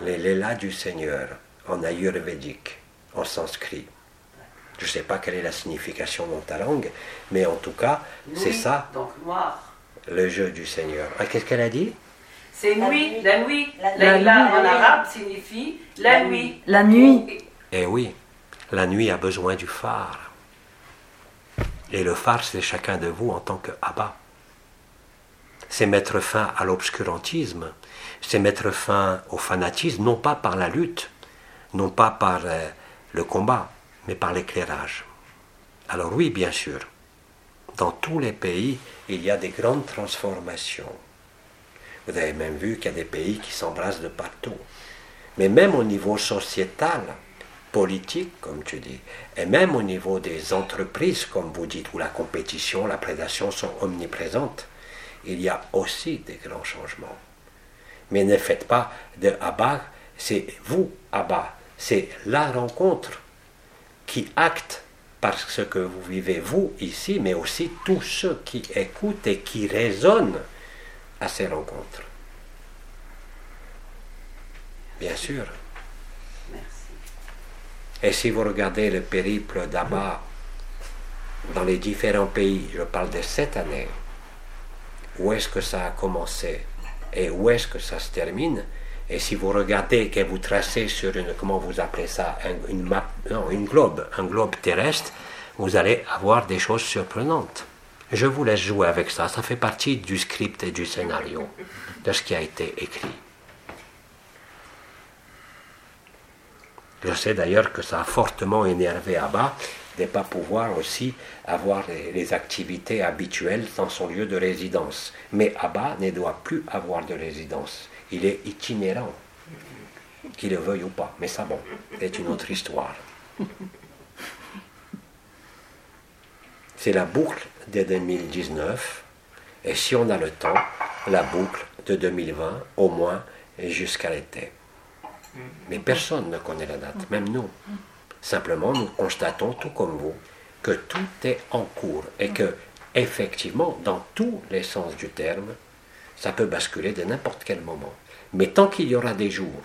Les Leila du Seigneur, en ayurvédique, en sanskrit. Je ne sais pas quelle est la signification dans ta langue, mais en tout cas, c'est ça, donc noir. le jeu du Seigneur. Ah, Qu'est-ce qu'elle a dit? C'est La nuit, nuit. la nuit. La nuit. en arabe signifie la, La nuit. La nuit. Eh oui, la nuit a besoin du phare. Et le phare, c'est chacun de vous en tant que Abba. C'est mettre fin à l'obscurantisme, c'est mettre fin au fanatisme, non pas par la lutte, non pas par euh, le combat, mais par l'éclairage. Alors oui, bien sûr, dans tous les pays, il y a des grandes transformations. Vous avez même vu qu'il y a des pays qui s'embrassent de partout. Mais même au niveau sociétal, politique, comme tu dis, et même au niveau des entreprises, comme vous dites, où la compétition, la prédation sont omniprésentes, il y a aussi des grands changements. Mais ne faites pas de Abba, c'est vous, Abba, c'est la rencontre qui acte parce que vous vivez vous ici, mais aussi tous ceux qui écoutent et qui résonnent à ces rencontres. Bien sûr. Merci. Et si vous regardez le périple d'Abba dans les différents pays, je parle de cette année, où est-ce que ça a commencé et où est-ce que ça se termine, et si vous regardez que vous tracez sur une, comment vous appelez ça, un- une map, non, une globe, un globe terrestre, vous allez avoir des choses surprenantes. Je vous laisse jouer avec ça, ça fait partie du script et du scénario, de ce qui a été écrit. Je sais d'ailleurs que ça a fortement énervé Abba de ne pas pouvoir aussi avoir les, les activités habituelles dans son lieu de résidence. Mais Abba ne doit plus avoir de résidence. Il est itinérant, qu'il le veuille ou pas. Mais ça, bon, c'est une autre histoire. C'est la boucle de 2019, et si on a le temps, la boucle de 2020, au moins jusqu'à l'été. Mais personne ne connaît la date, même nous. Simplement, nous constatons, tout comme vous, que tout est en cours et que, effectivement, dans tous les sens du terme, ça peut basculer de n'importe quel moment. Mais tant qu'il y aura des jours,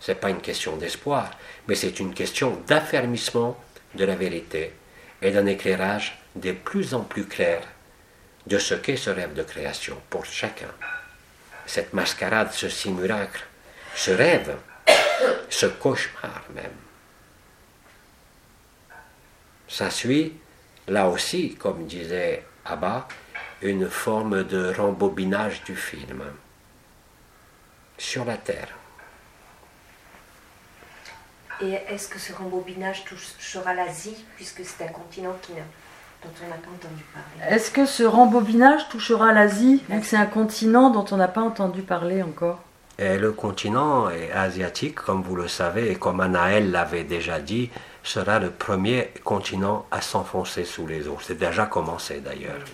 ce n'est pas une question d'espoir, mais c'est une question d'affermissement de la vérité et d'un éclairage de plus en plus clair de ce qu'est ce rêve de création pour chacun. Cette mascarade, ce simulacre, ce rêve, ce cauchemar même. Ça suit, là aussi, comme disait Abba, une forme de rembobinage du film sur la Terre. Et est-ce que ce rembobinage touchera l'Asie, puisque c'est un continent qui n'a- dont on n'a pas entendu parler? Est-ce que ce rembobinage touchera l'Asie, vu que c'est un continent dont on n'a pas entendu parler encore? Et le continent est asiatique, comme vous le savez, et comme Anaël l'avait déjà dit, sera le premier continent à s'enfoncer sous les eaux. C'est déjà commencé d'ailleurs.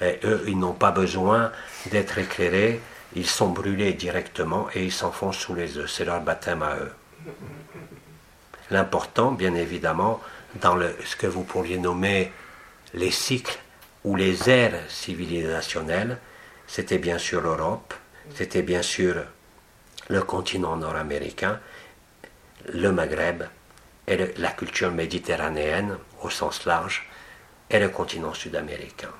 Et eux, ils n'ont pas besoin d'être éclairés, ils sont brûlés directement et ils s'enfoncent sous les œufs. C'est leur baptême à eux. L'important, bien évidemment, dans ce que vous pourriez nommer les cycles ou les ères civilisationnelles, c'était bien sûr l'Europe, c'était bien sûr le continent nord-américain, le Maghreb et la culture méditerranéenne au sens large et le continent sud-américain.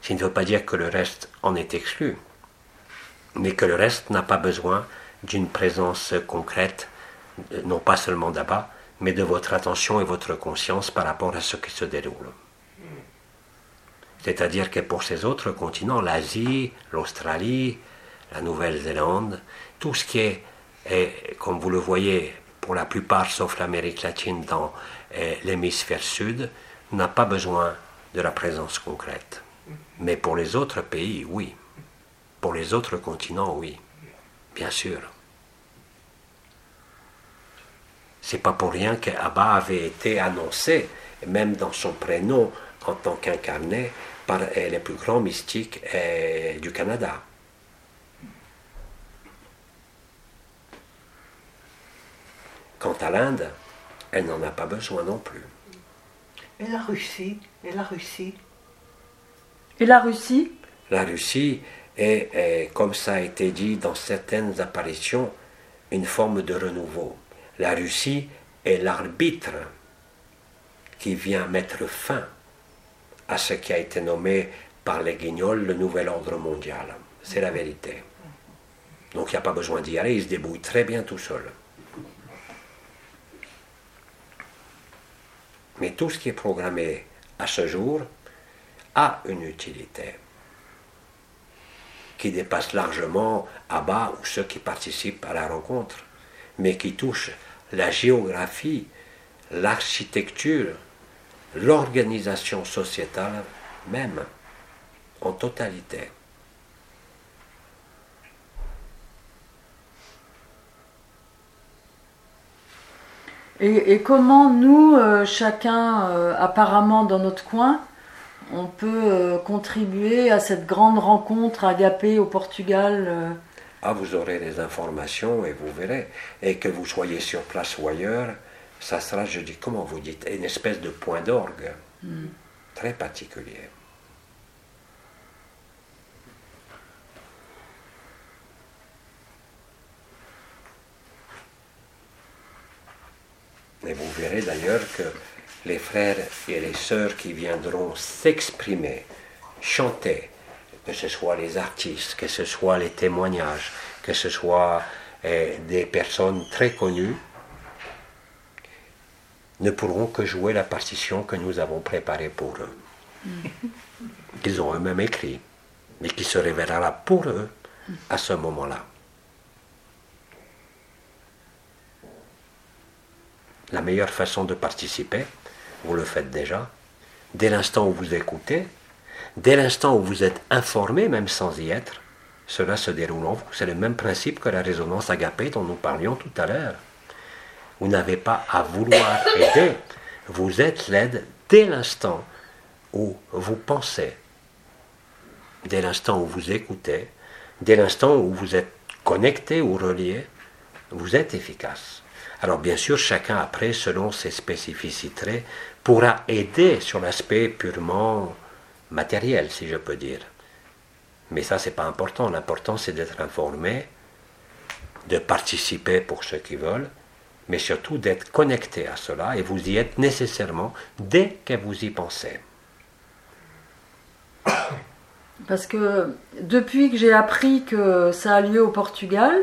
Ce ne veut pas dire que le reste en est exclu, mais que le reste n'a pas besoin d'une présence concrète, non pas seulement d'abord, mais de votre attention et votre conscience par rapport à ce qui se déroule. C'est-à-dire que pour ces autres continents, l'Asie, l'Australie, la Nouvelle-Zélande, tout ce qui est, comme vous le voyez, pour la plupart, sauf l'Amérique latine, dans eh, l'hémisphère sud, n'a pas besoin de la présence concrète. Mais pour les autres pays, oui. Pour les autres continents, oui. Bien sûr. C'est pas pour rien qu'Abba avait été annoncé, même dans son prénom, en tant qu'incarné, par eh, les plus grands mystiques eh, du Canada. Quant à l'Inde, elle n'en a pas besoin non plus. Et la Russie? Et la Russie? Et la Russie? La Russie est, comme ça a été dit dans certaines apparitions, une forme de renouveau. La Russie est l'arbitre qui vient mettre fin à ce qui a été nommé par les guignols le nouvel ordre mondial. C'est la vérité. Donc il n'y a pas besoin d'y aller, il se débrouille très bien tout seul. Mais tout ce qui est programmé à ce jour a une utilité qui dépasse largement Abba ou ceux qui participent à la rencontre, mais qui touche la géographie, l'architecture, l'organisation sociétale même, en totalité. Et, comment nous, euh, chacun, euh, apparemment dans notre coin, on peut euh, contribuer à cette grande rencontre agapée au Portugal Ah, vous aurez les informations et vous verrez. Et que vous soyez sur place ou ailleurs, ça sera, je dis, comment vous dites, une espèce de point d'orgue hmm. très particulier. Et vous verrez d'ailleurs que les frères et les sœurs qui viendront s'exprimer, chanter, que ce soit les artistes, que ce soit les témoignages, que ce soit eh, des personnes très connues, ne pourront que jouer la partition que nous avons préparée pour eux. Qu'ils ont eux-mêmes écrit, mais qui se révélera pour eux à ce moment-là. La meilleure façon de participer, vous le faites déjà, dès l'instant où vous écoutez, dès l'instant où vous êtes informé, même sans y être, cela se déroule en vous. C'est le même principe que la résonance agapée dont nous parlions tout à l'heure. Vous n'avez pas à vouloir aider, vous êtes l'aide dès l'instant où vous pensez, dès l'instant où vous écoutez, dès l'instant où vous êtes connecté ou relié, vous êtes efficace. Alors bien sûr, chacun après, selon ses spécificités, pourra aider sur l'aspect purement matériel, si je peux dire. Mais ça, c'est pas important. L'important, c'est d'être informé, de participer pour ceux qui veulent, mais surtout d'être connecté à cela, et vous y êtes nécessairement dès que vous y pensez. Parce que depuis que j'ai appris que ça a lieu au Portugal,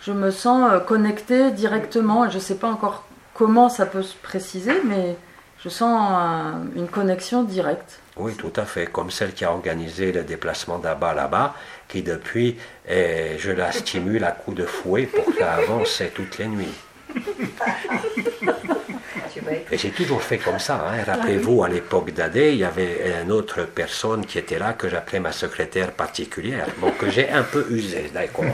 je me sens euh, connectée directement. Je ne sais pas encore comment ça peut se préciser, mais je sens une connexion directe. Oui, tout à fait, comme celle qui a organisé le déplacement d'Abba là-bas, qui depuis, eh, je la stimule à coups de fouet pour qu'elle avance toutes les nuits. Et j'ai toujours fait comme ça. Hein. Rappelez-vous, à l'époque d'Adé, il y avait une autre personne qui était là que j'appelais ma secrétaire particulière, bon, que j'ai un peu usé, d'accord.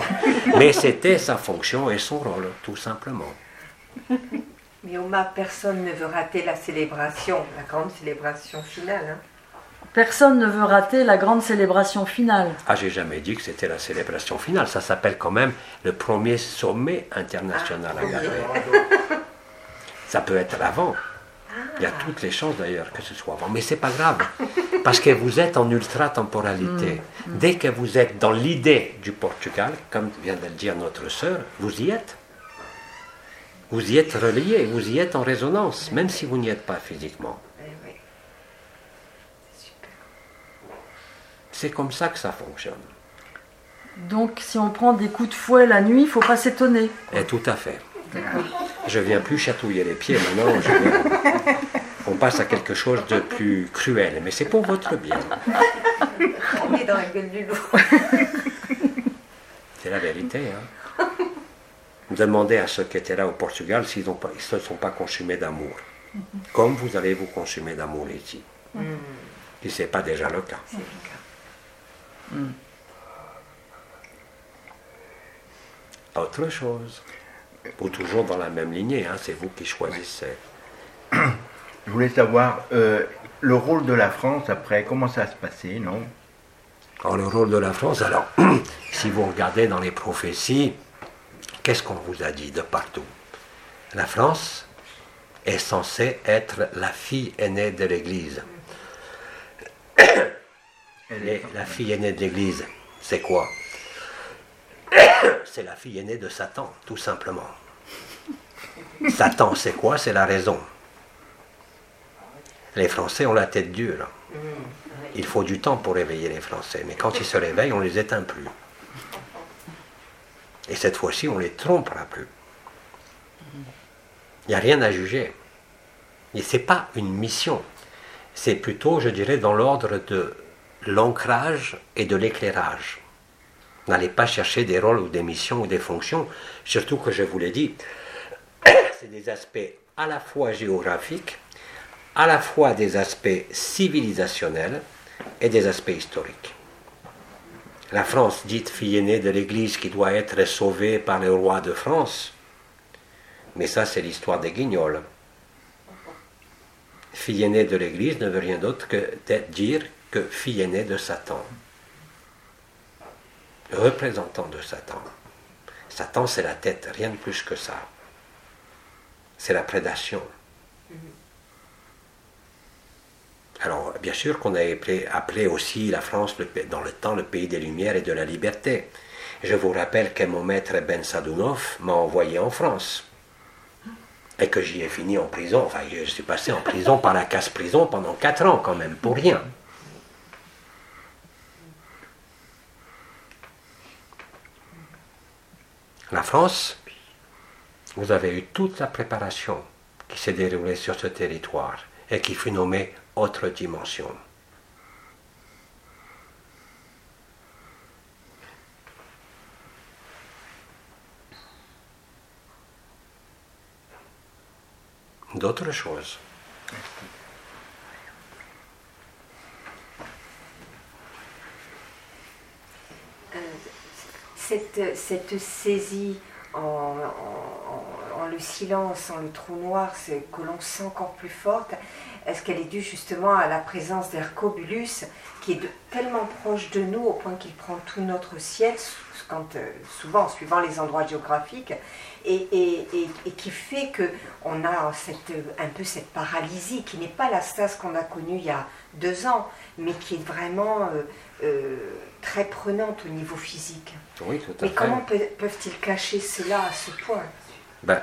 Mais c'était sa fonction et son rôle, tout simplement. Mais Oma, personne ne veut rater la célébration, la grande célébration finale. Hein. Personne ne veut rater la grande célébration finale. Ah, j'ai jamais dit que c'était la célébration finale. Ça s'appelle quand même le premier sommet international à Gaspé. Ça peut être avant. Il y a toutes les chances d'ailleurs que ce soit avant. Mais c'est pas grave. Parce que vous êtes en ultra-temporalité. Dès que vous êtes dans l'idée du Portugal, comme vient de le dire notre sœur, vous y êtes. Vous y êtes relié, vous y êtes en résonance, même si vous n'y êtes pas physiquement. Eh. C'est comme ça que ça fonctionne. Donc si on prend des coups de fouet la nuit, il faut pas s'étonner. Et tout à fait. Je viens plus chatouiller les pieds maintenant. je viens- On passe à quelque chose de plus cruel, mais c'est pour votre bien. On est dans la gueule du loup. C'est la vérité. Hein. Demandez à ceux qui étaient là au Portugal s'ils ne se sont pas consumés d'amour. Comme vous allez vous consumer d'amour ici. Si ce n'est pas déjà le cas. Le cas. Autre chose. Ou toujours dans la même lignée, hein, c'est vous qui choisissez. Je voulais savoir euh, le rôle de la France après, comment ça se passait, non? Alors, le rôle de la France, alors, si vous regardez dans les prophéties, qu'est-ce qu'on vous a dit de partout? La France est censée être la fille aînée de l'Église. La fille aînée de l'Église, c'est quoi? C'est la fille aînée de Satan, tout simplement. Satan, c'est quoi? C'est la raison. Les Français ont la tête dure. Il faut du temps pour réveiller les Français, mais quand ils se réveillent, on ne les éteint plus. Et cette fois-ci, on les trompera plus. Il n'y a rien à juger. Et ce n'est pas une mission. C'est plutôt, je dirais, dans l'ordre de l'ancrage et de l'éclairage. N'allez pas chercher des rôles ou des missions ou des fonctions, surtout que je vous l'ai dit, c'est des aspects à la fois géographiques, à la fois des aspects civilisationnels et des aspects historiques. La France, dite fille aînée de l'Église qui doit être sauvée par le roi de France, mais ça c'est l'histoire des guignols. Fille aînée de l'Église ne veut rien d'autre que dire que fille aînée de Satan. Représentant de Satan. Satan c'est la tête, rien de plus que ça. C'est la prédation. Alors, bien sûr qu'on a appelé, aussi la France dans le temps le pays des Lumières et de la liberté. Je vous rappelle que mon maître Ben Sadounov m'a envoyé en France. Et que j'y ai fini en prison. Enfin, je suis passé en prison par la casse-prison pendant quatre ans quand même, pour rien. La France, vous avez eu toute la préparation qui s'est déroulée sur ce territoire et qui fut nommée autre dimension. D'autres choses. Euh, cette, cette saisie en, en- le silence, en le trou noir, c'est- que l'on sent encore plus forte, est-ce qu'elle est due justement à la présence d'Hercobulus, qui est de- tellement proche de nous au point qu'il prend tout notre ciel, quand, euh, souvent suivant les endroits géographiques, et, et- et- et qui fait que on a cette, un peu cette paralysie, qui n'est pas la stase qu'on a connue il y a deux ans, mais qui est vraiment euh, euh, très prenante au niveau physique. Oui, tout à Mais fait. comment peuvent-ils cacher cela à ce point? Ben,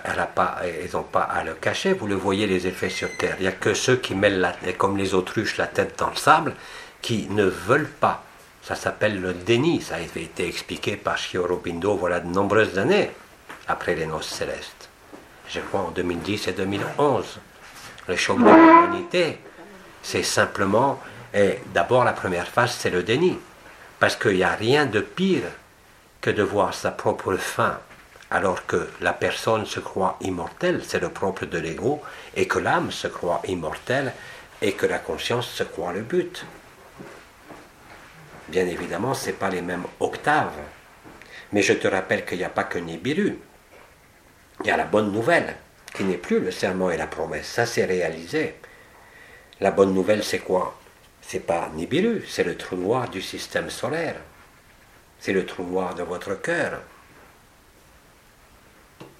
ils n'ont pas à le cacher. Vous le voyez, les effets sur Terre. Il n'y a que ceux qui mêlent, comme les autruches, la tête dans le sable, qui ne veulent pas. Ça s'appelle le déni. Ça a été expliqué par Chiorobindo voilà de nombreuses années après les noces célestes. Je crois en 2010 et 2011. Le choc de l'humanité, c'est simplement, et d'abord la première phase, c'est le déni. Parce qu'il n'y a rien de pire que de voir sa propre fin alors que la personne se croit immortelle, c'est le propre de l'ego, et que l'âme se croit immortelle, et que la conscience se croit le but. Bien évidemment, ce pas les mêmes octaves. Mais je te rappelle qu'il n'y a pas que Nibiru. Il y a la bonne nouvelle, qui n'est plus le serment et la promesse. Ça, c'est réalisé. La bonne nouvelle, c'est quoi? C'est pas Nibiru, c'est le trou noir du système solaire. C'est le trou noir de votre cœur.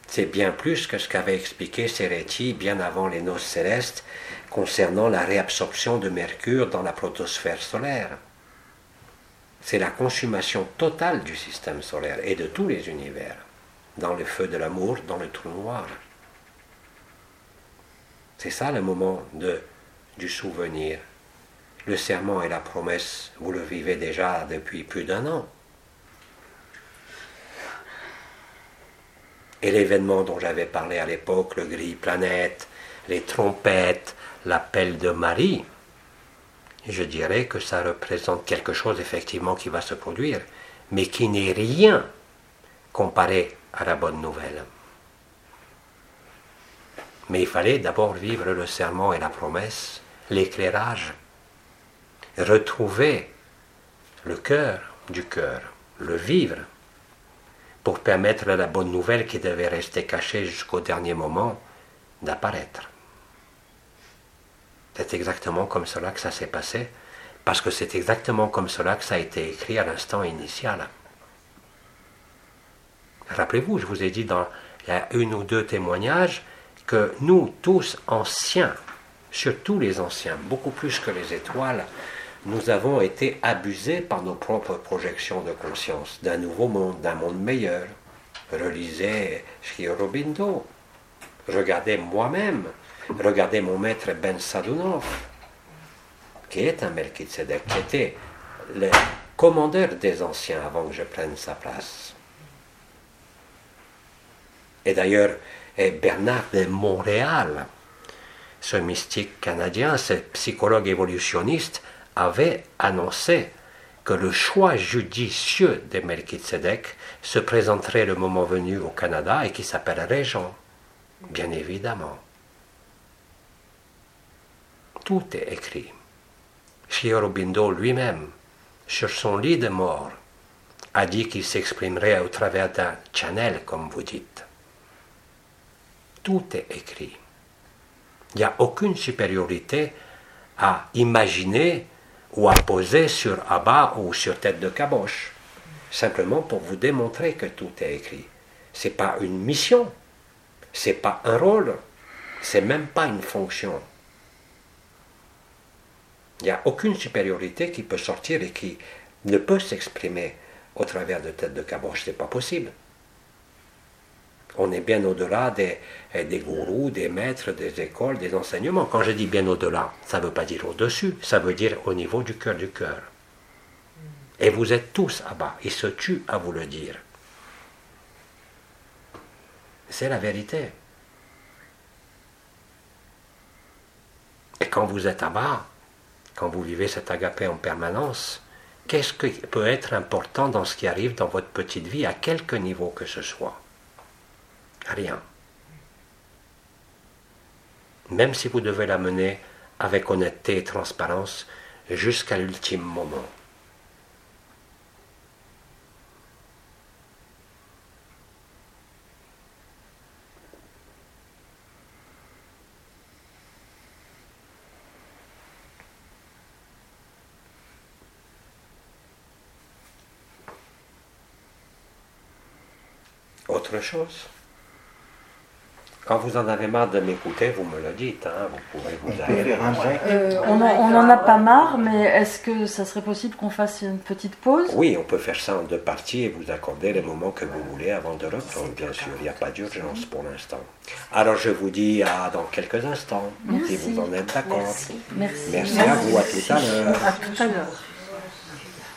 C'est bien plus que ce qu'avait expliqué Sereti bien avant les noces célestes concernant la réabsorption de Mercure dans la protosphère solaire. C'est la consommation totale du système solaire et de tous les univers, dans le feu de l'amour, dans le trou noir. C'est ça le moment de, du souvenir. Le serment et la promesse, vous le vivez déjà depuis plus d'un an. Et l'événement dont j'avais parlé à l'époque, le gris planète, les trompettes, l'appel de Marie, je dirais que ça représente quelque chose effectivement qui va se produire, mais qui n'est rien comparé à la bonne nouvelle. Mais il fallait d'abord vivre le serment et la promesse, l'éclairage, retrouver le cœur du cœur, le vivre, pour permettre la bonne nouvelle qui devait rester cachée jusqu'au dernier moment d'apparaître. C'est exactement comme cela que ça s'est passé, parce que c'est exactement comme cela que ça a été écrit à l'instant initial. Rappelez-vous, je vous ai dit dans une ou deux témoignages que nous tous anciens, surtout les anciens, beaucoup plus que les étoiles, nous avons été abusés par nos propres projections de conscience d'un nouveau monde, d'un monde meilleur. Relisez Sri Aurobindo, regardez moi-même, regardez mon maître Ben Sadounov, qui est un Melchizedek, qui était le commandeur des anciens avant que je prenne sa place. Et d'ailleurs, Bernard de Montréal, ce mystique canadien, ce psychologue évolutionniste, avait annoncé que le choix judicieux de Melchizedek se présenterait le moment venu au Canada et qui s'appellerait Jean, bien évidemment. Tout est écrit. Aurobindo lui-même, sur son lit de mort, a dit qu'il s'exprimerait au travers d'un channel, comme vous dites. Tout est écrit. Il n'y a aucune supériorité à imaginer ou à poser sur abat ou sur tête de caboche, simplement pour vous démontrer que tout est écrit. Ce n'est pas une mission, ce n'est pas un rôle, c'est même pas une fonction. Il n'y a aucune supériorité qui peut sortir et qui ne peut s'exprimer au travers de tête de caboche, c'est pas possible. On est bien au-delà des, eh, des, gourous, des maîtres, des écoles, des enseignements. Quand je dis bien au-delà, ça ne veut pas dire au-dessus, ça veut dire au niveau du cœur du cœur. Et vous êtes tous à bas. Ils se tuent à vous le dire. C'est la vérité. Et quand vous êtes à bas, quand vous vivez cet agapé en permanence, qu'est-ce qui peut être important dans ce qui arrive dans votre petite vie, à quelque niveau que ce soit? Rien. Même si vous devez la mener avec honnêteté et transparence jusqu'à l'ultime moment. Autre chose? Quand vous en avez marre de m'écouter, vous me le dites, hein, vous pourrez vous arrêter. Euh, on n'en a pas marre, mais est-ce que ça serait possible qu'on fasse une petite pause? Oui, on peut faire ça en deux parties et vous accorder les moments que vous voulez avant de reprendre, bien sûr. Il n'y a pas d'urgence pour l'instant. Alors je vous dis à dans quelques instants, si vous en êtes d'accord. Merci. Merci à vous, à tout à l'heure. À tout à l'heure.